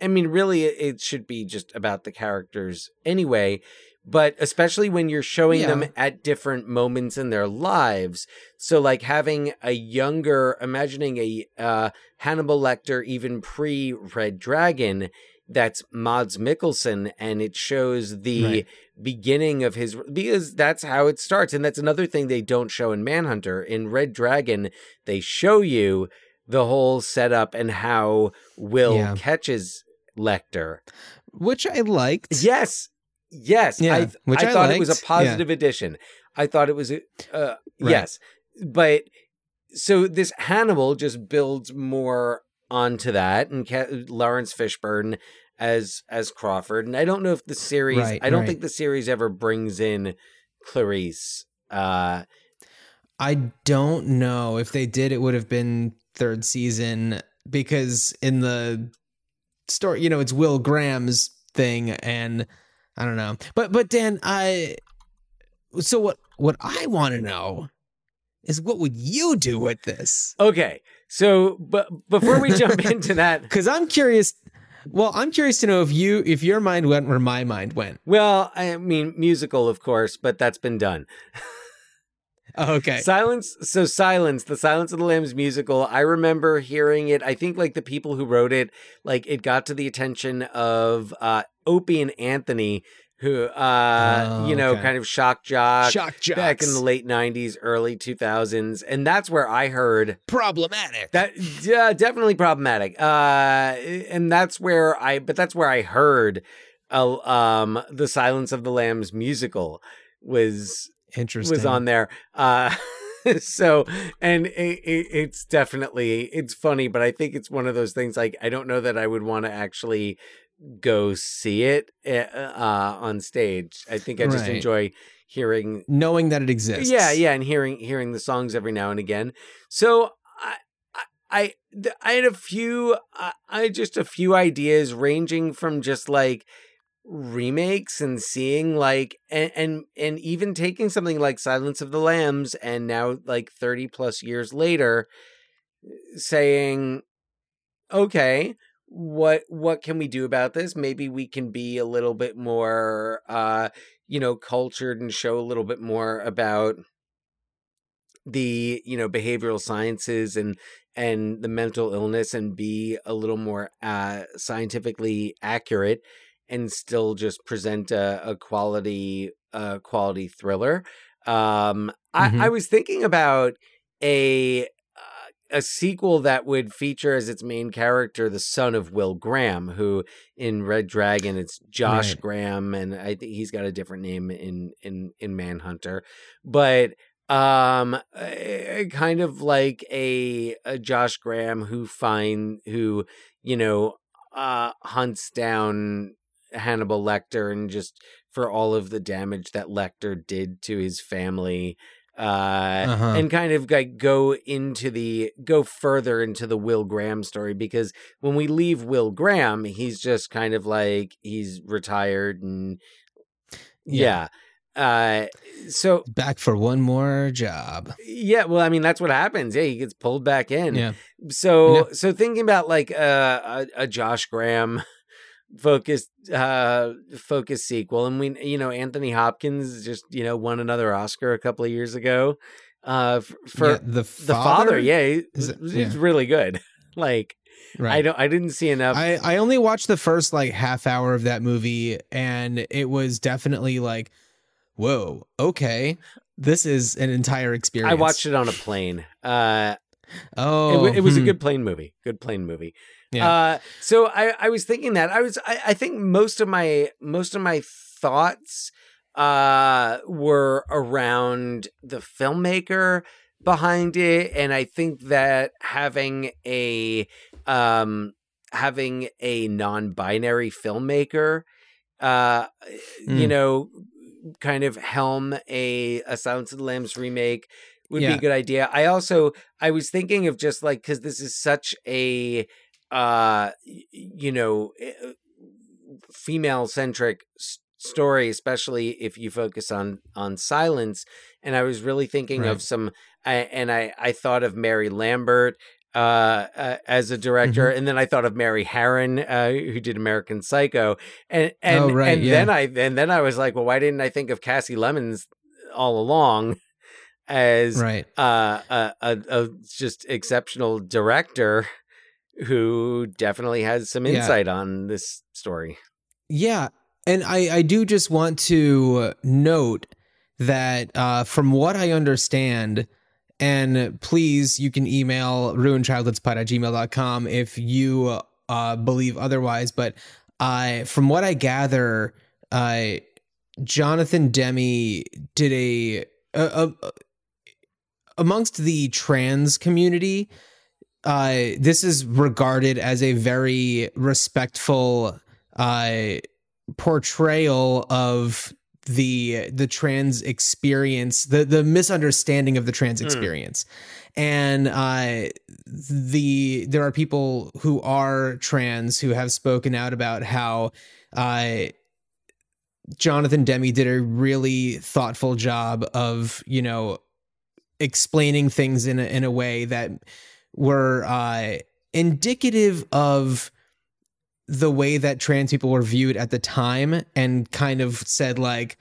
[SPEAKER 3] I mean, really, it, it should be just about the characters anyway. But especially when you're showing
[SPEAKER 4] Yeah.
[SPEAKER 3] them at different moments in their lives. So, like having a younger, imagining a uh, Hannibal Lecter, even pre Red Dragon, that's Mads Mikkelsen, and it shows the
[SPEAKER 4] Right.
[SPEAKER 3] beginning of his because that's how it starts and that's another thing they don't show in manhunter in red dragon they show you the whole setup and how will
[SPEAKER 4] Yeah.
[SPEAKER 3] catches lecter
[SPEAKER 4] Which I liked.
[SPEAKER 3] yes yes
[SPEAKER 4] Yeah,
[SPEAKER 3] i,
[SPEAKER 4] which
[SPEAKER 3] I
[SPEAKER 4] I
[SPEAKER 3] thought it was a positive addition i thought it was a uh,
[SPEAKER 4] Right.
[SPEAKER 3] yes but so this hannibal just builds more onto that and Ca- laurence fishburne as as crawford and i don't know if the series
[SPEAKER 4] Right,
[SPEAKER 3] i don't
[SPEAKER 4] right.
[SPEAKER 3] think the series ever brings in clarice uh
[SPEAKER 4] I don't know if they did. It would have been third season. because in the story, you know, it's Will Graham's thing, and I don't know. But but Dan, I so what what I want to know is what would you do with this?
[SPEAKER 3] Okay. So, but before we jump <laughs> into that,
[SPEAKER 4] Because I'm curious. Well, I'm curious to know if you if your mind went where my mind went.
[SPEAKER 3] well, I mean, musical, of course, but that's been done.
[SPEAKER 4] Oh, okay.
[SPEAKER 3] Silence. So, Silence, the Silence of the Lambs musical. I remember hearing it. I think like the people who wrote it, like it got to the attention of uh, Opie and Anthony, who, uh,
[SPEAKER 4] Oh,
[SPEAKER 3] you know,
[SPEAKER 4] okay.
[SPEAKER 3] kind of shock jock.
[SPEAKER 4] Shock jocks.
[SPEAKER 3] Back in the late 90s, early 2000s. And that's where I heard
[SPEAKER 4] problematic.
[SPEAKER 3] that yeah, definitely problematic. Uh, and that's where I, but that's where I heard, uh, um, the Silence of the Lambs musical was
[SPEAKER 4] Interesting.
[SPEAKER 3] was on there. Uh, <laughs> so and it, it, it's definitely it's funny, but I think it's one of those things. Like I don't know that I would want to actually go see it uh, on stage. I think I just
[SPEAKER 4] Right.
[SPEAKER 3] enjoy hearing
[SPEAKER 4] knowing that it exists.
[SPEAKER 3] yeah, yeah, and hearing hearing the songs every now and again. So I I I, had a few I, I just a few ideas ranging from just like remakes and seeing like and, and and even taking something like Silence of the Lambs and now like 30 plus years later saying okay what what can we do about this maybe we can be a little bit more uh you know cultured and show a little bit more about the you know behavioral sciences and and the mental illness and be a little more uh scientifically accurate and still just present a, a quality uh quality thriller um
[SPEAKER 4] Mhm.
[SPEAKER 3] i i was thinking about a a sequel that would feature as its main character the son of Will Graham, who in Red Dragon it's Josh
[SPEAKER 4] Right.
[SPEAKER 3] Graham, and I think he's got a different name in in in Manhunter, but um eh, kind of like a, a Josh Graham who find who you know uh hunts down Hannibal Lecter and just for all of the damage that Lecter did to his family uh
[SPEAKER 4] Uh-huh.
[SPEAKER 3] and kind of like go into the go further into the Will Graham story because when we leave Will Graham he's just kind of like he's retired and yeah, uh so
[SPEAKER 4] Back for one more job.
[SPEAKER 3] yeah well I mean that's what happens yeah he gets pulled back in
[SPEAKER 4] Yeah.
[SPEAKER 3] so
[SPEAKER 4] Yeah.
[SPEAKER 3] so thinking about like uh, a a Josh Graham focused uh focus sequel and we you know Anthony Hopkins just you know won another Oscar a couple of years ago uh for
[SPEAKER 4] Yeah, the
[SPEAKER 3] the father, yeah he,
[SPEAKER 4] it-
[SPEAKER 3] he's
[SPEAKER 4] yeah.
[SPEAKER 3] really good <laughs> like
[SPEAKER 4] Right.
[SPEAKER 3] I don't I didn't see enough
[SPEAKER 4] I, I only watched the first like half hour of that movie and it was definitely like, whoa, okay. This is an entire experience.
[SPEAKER 3] I watched it on a plane uh
[SPEAKER 4] Oh,
[SPEAKER 3] it, it was a
[SPEAKER 4] hmm.
[SPEAKER 3] good plane movie good plane movie
[SPEAKER 4] Yeah.
[SPEAKER 3] Uh, so I, I was thinking that I was I, I think most of my most of my thoughts uh were around the filmmaker behind it and I think that having a um having a non-binary filmmaker uh you
[SPEAKER 4] Mm.
[SPEAKER 3] know kind of helm a a Silence of the Lambs remake would be a good idea. I also I was thinking of just like cuz this is such a uh you know female centric story especially if you focus on on silence and i was really thinking
[SPEAKER 4] Right.
[SPEAKER 3] of some I, and i i thought of mary lambert uh, uh as a director
[SPEAKER 4] Mm-hmm.
[SPEAKER 3] and then i thought of mary harron uh who did american psycho and and
[SPEAKER 4] Oh, right,
[SPEAKER 3] and
[SPEAKER 4] yeah.
[SPEAKER 3] then i and then i was like well why didn't i think of kasi lemmons all along as
[SPEAKER 4] right.
[SPEAKER 3] uh, a, a, a just exceptional director who definitely has some
[SPEAKER 4] Yeah.
[SPEAKER 3] insight on this story.
[SPEAKER 4] Yeah. And I, I do just want to note that uh, from what I understand, and please, you can email ruinchildhoodspot at gmail.com if you uh, believe otherwise. But I, from what I gather, uh, Jonathan Demme did a, a, a amongst the trans community. Uh, this is regarded as a very respectful uh, portrayal of the the trans experience, the the misunderstanding of the trans experience. And uh the there are people who are trans who have spoken out about how uh Jonathan Demme did a really thoughtful job of, you know, explaining things in a, in a way that were uh, indicative of the way that trans people were viewed at the time and kind of said like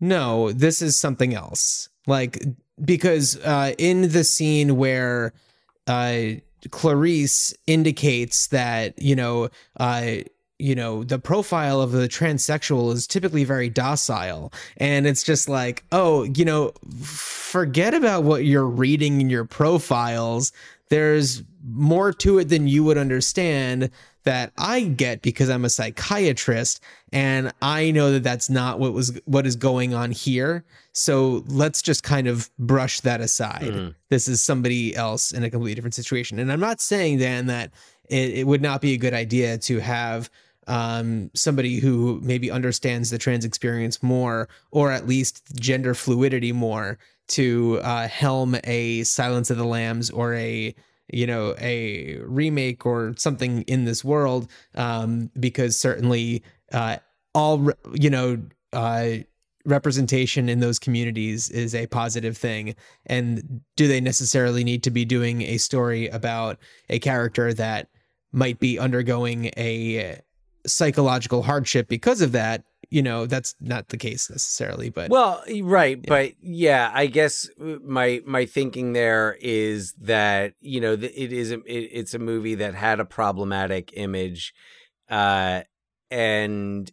[SPEAKER 4] no this is something else. Like because uh in the scene where uh clarice indicates that you know uh you know the profile of the transsexual is typically very docile. And it's just like oh you know forget about what you're reading in your profiles there's more to it than you would understand that I get because I'm a psychiatrist and I know that that's not what was what is going on here. So let's just kind of brush that aside. This is somebody else in a completely different situation. And I'm not saying Dan that it, it would not be a good idea to have um, somebody who maybe understands the trans experience more, or at least gender fluidity more, to uh, helm a Silence of the Lambs or a you know a remake or something in this world, um, because certainly uh, all re- you know. Uh, representation in those communities is a positive thing and do they necessarily need to be doing a story about a character that might be undergoing a psychological hardship because of that you know that's not the case necessarily but
[SPEAKER 3] Well, right, but yeah, I guess uh, my my thinking there is that you know it is a, it, it's a movie that had a problematic image, uh, and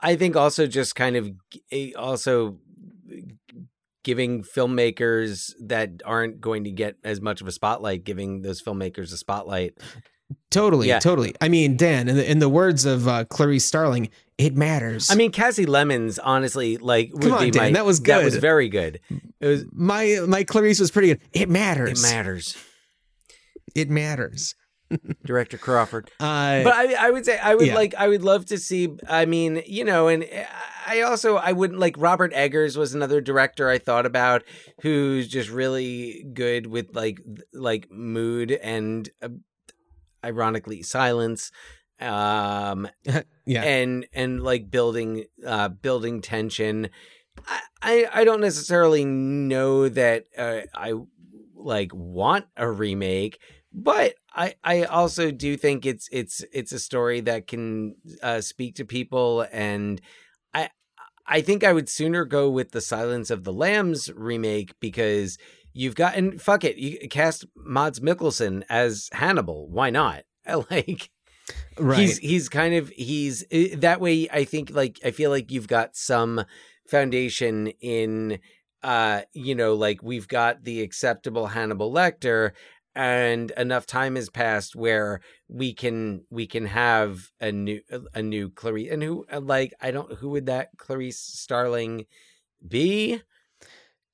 [SPEAKER 3] I think also just kind of also giving filmmakers that aren't going to get as much of a spotlight, giving those filmmakers a spotlight.
[SPEAKER 4] Totally
[SPEAKER 3] Yeah.
[SPEAKER 4] totally i mean dan in the, in the words of uh, clarice starling it matters
[SPEAKER 3] I mean, Kasi Lemmons, honestly, like would
[SPEAKER 4] Come on,
[SPEAKER 3] be
[SPEAKER 4] Dan,
[SPEAKER 3] my,
[SPEAKER 4] that was good.
[SPEAKER 3] That was very good. It was.
[SPEAKER 4] my my clarice was pretty good it matters.
[SPEAKER 3] It
[SPEAKER 4] matters it matters <laughs>
[SPEAKER 3] Director Crawford.
[SPEAKER 4] uh
[SPEAKER 3] but I, I would say I would
[SPEAKER 4] yeah.
[SPEAKER 3] like I would love to see. I mean, you know, and I also I wouldn't like Robert Eggers was another director I thought about who's just really good with like like mood and uh, ironically silence. Um, <laughs>
[SPEAKER 4] yeah
[SPEAKER 3] and and like building uh building tension i i, I don't necessarily know that uh, i like want a remake but i i also do think it's it's it's a story that can uh speak to people and i i think i would sooner go with the silence of the lambs remake because you've got and fuck it you cast Mads Mikkelsen as hannibal. Why not? <laughs> Like
[SPEAKER 4] right.
[SPEAKER 3] he's he's kind of he's eh, that way i think like i feel like you've got some foundation in uh you know like we've got the acceptable hannibal lecter and enough time has passed where we can we can have a new a new clarice and who like i don't who would that clarice starling be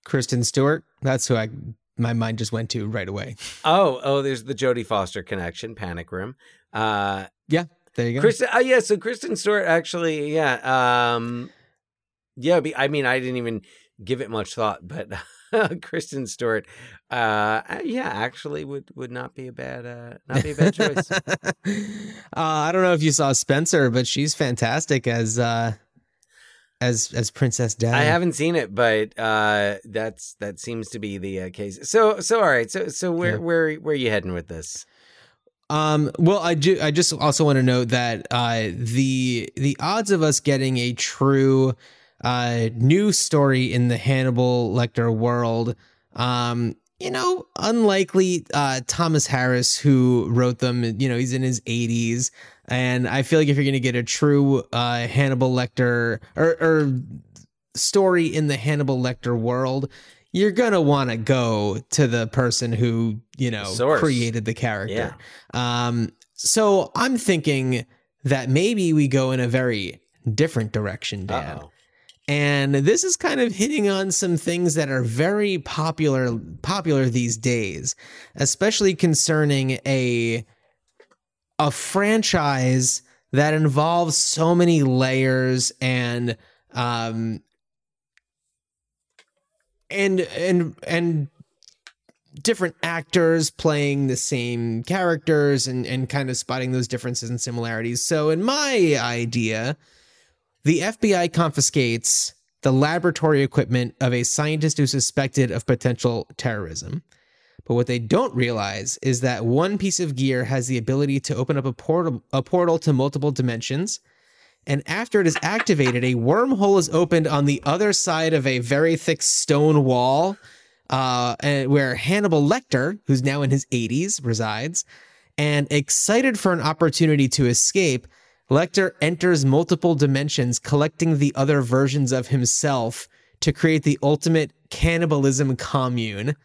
[SPEAKER 4] kristen stewart that's who i my mind just went to right away
[SPEAKER 3] oh oh there's the jodie foster connection panic room uh yeah,
[SPEAKER 4] there you go
[SPEAKER 3] Kristen, oh yeah, so Kristen Stewart actually, yeah, um, yeah. Be, I mean, I didn't even give it much thought, but <laughs> Kristen Stewart, uh, yeah, actually would would not be a bad, uh, not be a bad choice. <laughs>
[SPEAKER 4] uh, I don't know if you saw Spencer, but she's fantastic as uh, as as Princess Di.
[SPEAKER 3] I haven't seen it, but uh, that's that seems to be the uh, case. So, so all right, so so where
[SPEAKER 4] Yeah.
[SPEAKER 3] where where are you heading with this?
[SPEAKER 4] Um, well, I do. I just also want to note that uh, the the odds of us getting a true uh, new story in the Hannibal Lecter world, um, you know, unlikely. Uh, Thomas Harris, who wrote them, you know, he's in his 80s, and I feel like if you're going to get a true uh, Hannibal Lecter or, or story in the Hannibal Lecter world. You're gonna want to go to the person who you know
[SPEAKER 3] source.
[SPEAKER 4] created the character. Yeah. Um, so I'm thinking that maybe we go in a very different direction, Dan.
[SPEAKER 3] Uh-oh.
[SPEAKER 4] And this is kind of hitting on some things that are very popular popular these days, especially concerning a a franchise that involves so many layers and um and and and different actors playing the same characters and and kind of spotting those differences and similarities so in my idea the FBI confiscates the laboratory equipment of a scientist who's suspected of potential terrorism. But what they don't realize is that one piece of gear has the ability to open up a portal, a portal to multiple dimensions. And after it is activated, a wormhole is opened on the other side of a very thick stone wall, uh, where Hannibal Lecter, who's now in his 80s, resides. And excited for an opportunity to escape, Lecter enters multiple dimensions, collecting the other versions of himself to create the ultimate cannibalism commune.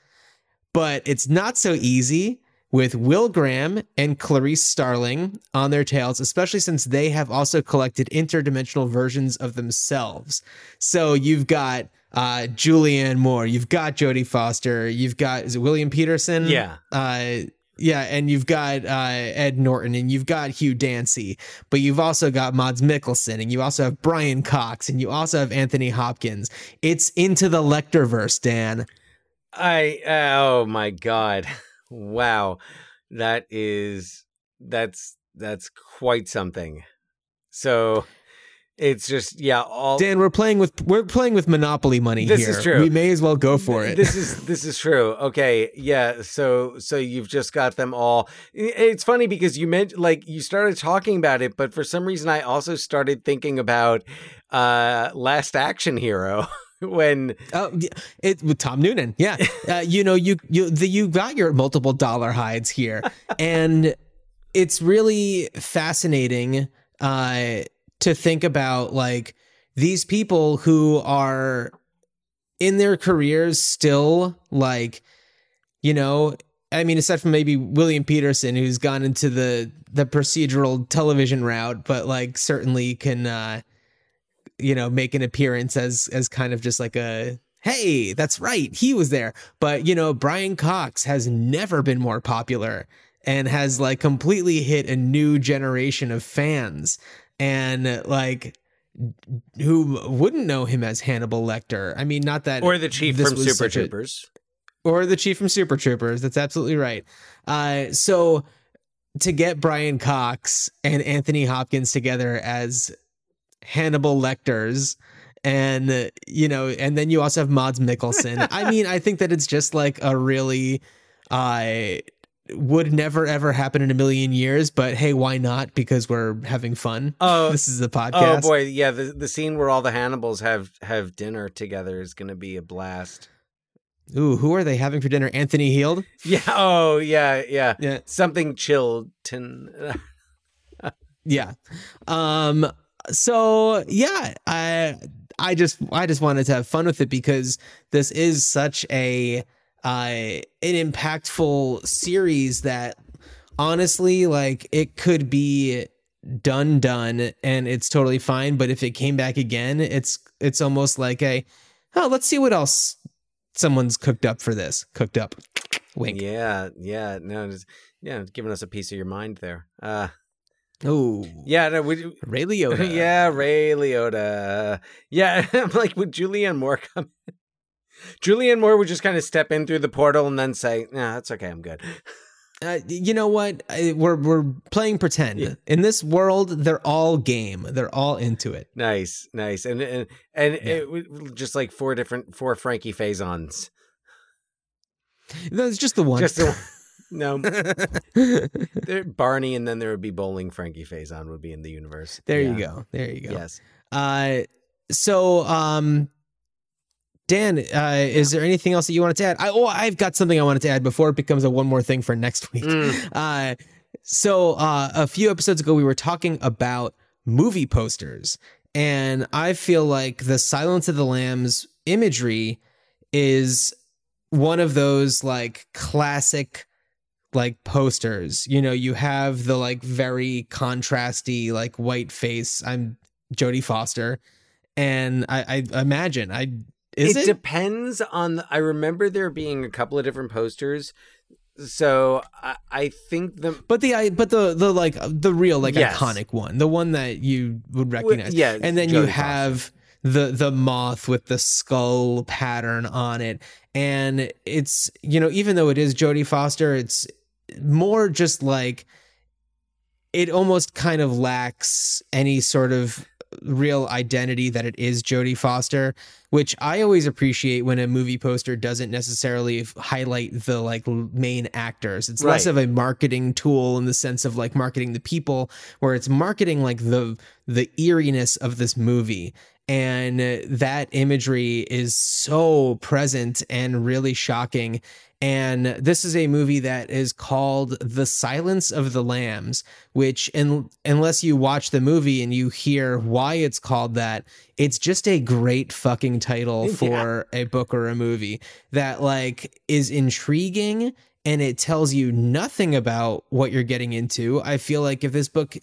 [SPEAKER 4] But it's not so easy with Will Graham and Clarice Starling on their tails, especially since they have also collected interdimensional versions of themselves. So you've got uh, Julianne Moore, you've got Jodie Foster, you've got is it William Petersen?
[SPEAKER 3] Yeah.
[SPEAKER 4] Uh, yeah, and you've got uh, Ed Norton and you've got Hugh Dancy, but you've also got Mads Mikkelsen and you also have Brian Cox and you also have Anthony Hopkins. It's into the Lecterverse, Dan.
[SPEAKER 3] I oh my god. <laughs> Wow. That is that's that's quite something. So it's just yeah, all
[SPEAKER 4] Dan, we're playing with we're playing with Monopoly money here.
[SPEAKER 3] This
[SPEAKER 4] here.
[SPEAKER 3] is true.
[SPEAKER 4] We may as well go for it.
[SPEAKER 3] This is this is true. Okay, yeah. So so you've just got them all. It's funny because you meant like you started talking about it, but for some reason I also started thinking about uh Last Action Hero <laughs> when
[SPEAKER 4] Oh, it with Tom Noonan. Yeah, <laughs> uh, you know, you you the, you got your multiple Dolarhydes here, and it's really fascinating uh, to think about like these people who are in their careers still like, you know. I mean, aside from maybe William Petersen, who's gone into the the procedural television route, but like certainly can uh, you know make an appearance as as kind of just like a hey that's right he was there but you know brian cox has never been more popular and has like completely hit a new generation of fans and like who wouldn't know him as hannibal lecter i mean not that
[SPEAKER 3] or the chief from Super
[SPEAKER 4] such a-
[SPEAKER 3] Troopers.
[SPEAKER 4] or the chief from Super Troopers. That's absolutely right. Uh, so to get Brian Cox and Anthony Hopkins together as Hannibal Lecters, and you know, and then you also have Mads Mikkelsen. I <laughs> mean, I think that it's just like a really, uh, would never ever happen in a million years. But hey, why not? Because we're having fun.
[SPEAKER 3] Oh,
[SPEAKER 4] this is a podcast.
[SPEAKER 3] Oh boy, yeah, the the scene where all the Hannibals have have dinner together is going to be a blast.
[SPEAKER 4] Ooh, who are they having for dinner? Anthony Heald. <laughs>
[SPEAKER 3] Yeah. Oh, yeah, yeah.
[SPEAKER 4] Yeah.
[SPEAKER 3] Something Chilton. <laughs>
[SPEAKER 4] yeah um so yeah i i just i just wanted to have fun with it because this is such a uh an impactful series that honestly like it could be done done and it's totally fine but if it came back again it's it's almost like a oh let's see what else someone's cooked up for this cooked up wink
[SPEAKER 3] Yeah, yeah. No, just, yeah, giving us a piece of your mind there. Uh,
[SPEAKER 4] oh
[SPEAKER 3] yeah, no, would,
[SPEAKER 4] ray liotta <laughs>
[SPEAKER 3] yeah, Ray Liotta. Yeah, <laughs> I'm like, would Julianne Moore come? in? Julianne Moore would just kind of step in through the portal and then say, "Nah, that's okay. I'm good."
[SPEAKER 4] Uh, you know what? I, we're we're playing pretend.
[SPEAKER 3] Yeah.
[SPEAKER 4] In this world, they're all game. They're all into it.
[SPEAKER 3] Nice, nice, and and and it just like four different four Frankie Faisons.
[SPEAKER 4] That's just the one.
[SPEAKER 3] Just a, <laughs> no, <laughs> <laughs> there, Barney, and then there would be bowling. Frankie Faison would be in the universe.
[SPEAKER 4] there
[SPEAKER 3] Yeah.
[SPEAKER 4] you go. There you go.
[SPEAKER 3] Yes.
[SPEAKER 4] Uh, so um, Dan, uh, is there anything else that you wanted to add? I oh, I've got something I wanted to add before it becomes a one more thing for next week.
[SPEAKER 3] Mm. <laughs>
[SPEAKER 4] Uh, so uh, a few episodes ago, we were talking about movie posters, and I feel like the Silence of the Lambs imagery is one of those like classic like posters. You know, you have the like very contrasty like white face. I'm Jodie Foster, and I, I imagine I is
[SPEAKER 3] it,
[SPEAKER 4] it,
[SPEAKER 3] depends on. The, I remember there being a couple of different posters. So I, I think the
[SPEAKER 4] But the I but the the like the real like
[SPEAKER 3] Yes.
[SPEAKER 4] iconic one, the one that you would recognize.
[SPEAKER 3] yeah,
[SPEAKER 4] and then
[SPEAKER 3] Jodie
[SPEAKER 4] you
[SPEAKER 3] Foster.
[SPEAKER 4] have the the moth with the skull pattern on it and it's you know even though it is Jodie Foster it's more just like it almost kind of lacks any sort of real identity that it is Jodie Foster, which I always appreciate when a movie poster doesn't necessarily highlight the like main actors. It's less of a marketing tool in the sense of like marketing the people, where it's marketing like the the eeriness of this movie. And uh, that imagery is so present and really shocking. And this is a movie that is called The Silence of the Lambs, which, in, unless you watch the movie and you hear why it's called that, it's just a great fucking title for a book or a movie that, like, is intriguing and it tells you nothing about what you're getting into. I feel like if this book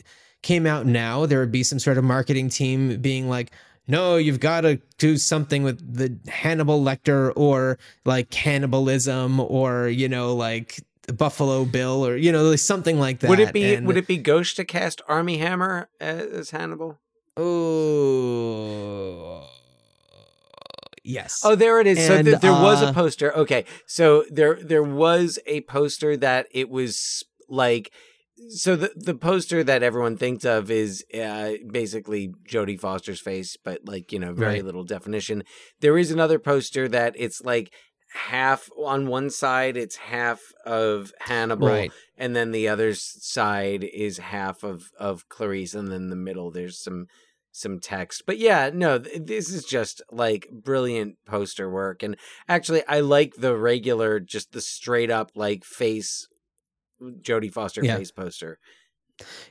[SPEAKER 4] came out now, there would be some sort of marketing team being like, no, you've got to do something with the Hannibal Lecter or like cannibalism or, you know, like Buffalo Bill or, you know, something like that.
[SPEAKER 3] Would it be
[SPEAKER 4] And-
[SPEAKER 3] would it be Ghost to cast Armie Hammer as Hannibal?
[SPEAKER 4] Oh, yes.
[SPEAKER 3] Oh, there it is. so th- there was a
[SPEAKER 4] uh,
[SPEAKER 3] poster. Okay, so there there was a poster that it was like. So the the poster that everyone thinks of is uh, basically Jodie Foster's face, but like you know, very
[SPEAKER 4] Right.
[SPEAKER 3] little definition. There is another poster that it's like half on one side, it's half of Hannibal,
[SPEAKER 4] Right.
[SPEAKER 3] and then the other side is half of of Clarice, and then the middle there's some some text. But yeah, no, th- this is just like brilliant poster work. And actually, I like the regular, just the straight up like face Jodie Foster
[SPEAKER 4] Yeah.
[SPEAKER 3] face poster.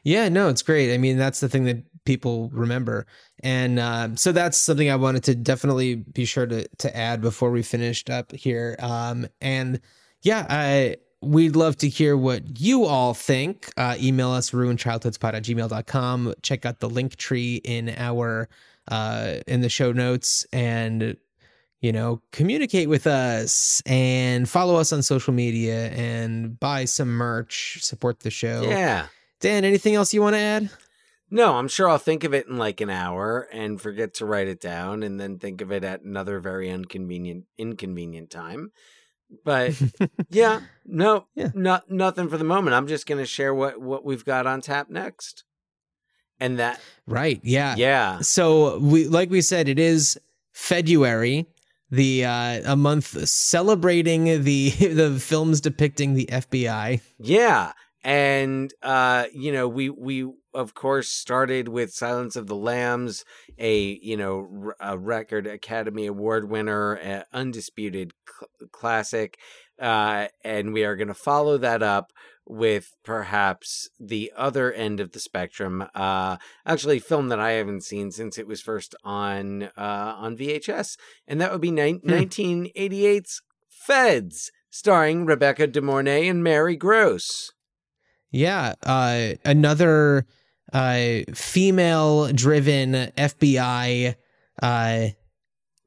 [SPEAKER 4] Yeah, no, it's great. I mean, that's the thing that people remember, and um, so that's something I wanted to definitely be sure to to add before we finished up here. Um, and yeah, I we'd love to hear what you all think. Uh, email us ruinchildhoodspot at gmail.com. Check out the link tree in our uh, in the show notes and you know, communicate with us and follow us on social media and buy some merch, support the show.
[SPEAKER 3] Yeah.
[SPEAKER 4] Dan, anything else you want to add?
[SPEAKER 3] No, I'm sure I'll think of it in like an hour and forget to write it down and then think of it at another very inconvenient inconvenient time. But <laughs> yeah, no,
[SPEAKER 4] Yeah.
[SPEAKER 3] not nothing for the moment. I'm just gonna share what what we've got on tap next. And that
[SPEAKER 4] Right. Yeah.
[SPEAKER 3] yeah.
[SPEAKER 4] So we like we said, it is February, the uh, a month celebrating the <laughs> the films depicting the FBI.
[SPEAKER 3] Yeah. And uh, you know, we we of course started with Silence of the Lambs, a you know a record Academy Award winner, undisputed cl- classic, uh, and we are going to follow that up with perhaps the other end of the spectrum. Uh, actually, a film that I haven't seen since it was first on uh, on VHS, and that would be ni- 1988's Feds, starring Rebecca De Mornay and Mary Gross.
[SPEAKER 4] Yeah. Uh, another uh, female driven FBI uh,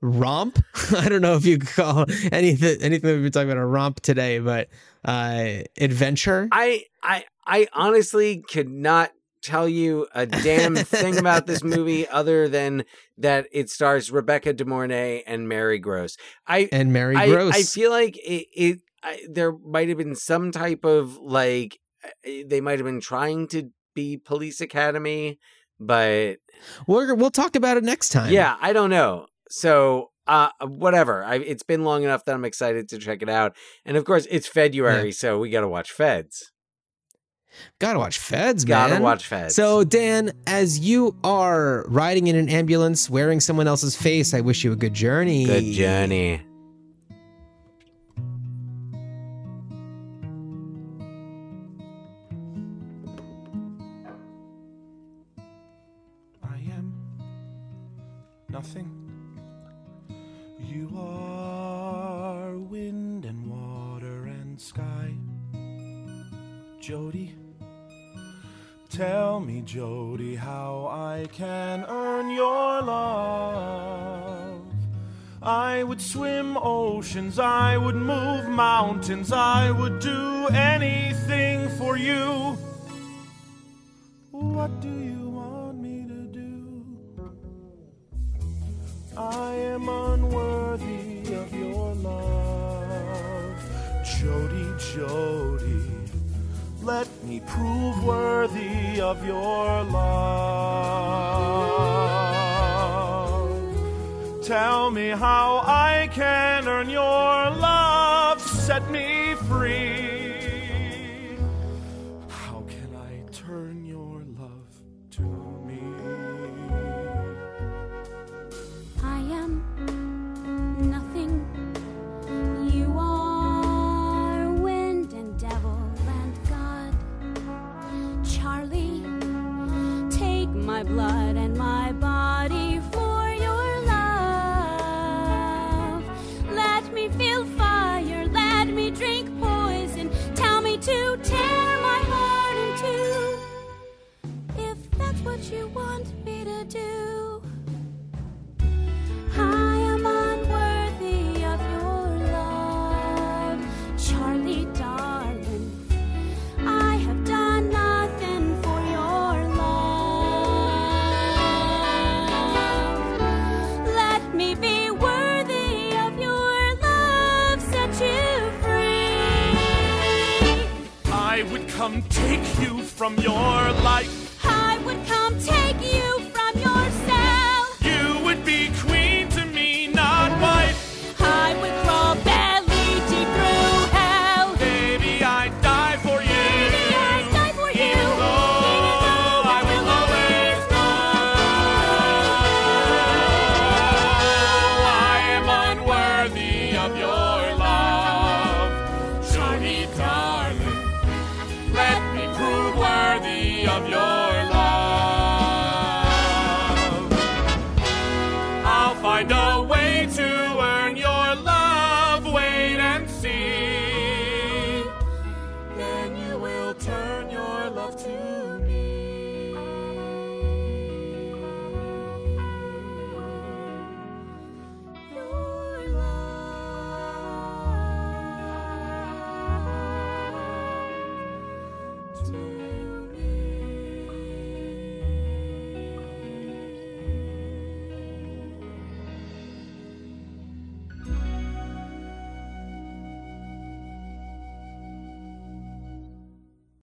[SPEAKER 4] romp. <laughs> I don't know if you could call anything anything we've been talking about a romp today, but uh, adventure.
[SPEAKER 3] I I I honestly could not tell you a damn thing about this movie <laughs> other than that it stars Rebecca De Mornay and Mary Gross. I
[SPEAKER 4] and Mary
[SPEAKER 3] I,
[SPEAKER 4] Gross.
[SPEAKER 3] I feel like it, it I, there might have been some type of like uh, they might have been trying to be Police Academy, but
[SPEAKER 4] We're, we'll talk about it next time.
[SPEAKER 3] yeah, I don't know. So uh whatever. I, it's been long enough that I'm excited to check it out. And of course, it's February, so we got to watch Feds.
[SPEAKER 4] Gotta watch Feds,
[SPEAKER 3] Got
[SPEAKER 4] man.
[SPEAKER 3] to watch Feds.
[SPEAKER 4] So, Dan, as you are riding in an ambulance wearing someone else's face, I wish you a good journey.
[SPEAKER 3] good journey.
[SPEAKER 7] I am nothing. Jody. Tell me, Jody, how I can earn your love. I would swim oceans, I would move mountains, I would do anything for you. What do you want me to do?
[SPEAKER 8] I am unworthy of your love, Jody Jody. Let me prove worthy of your love. Tell me how I can earn your love. Set me free. from your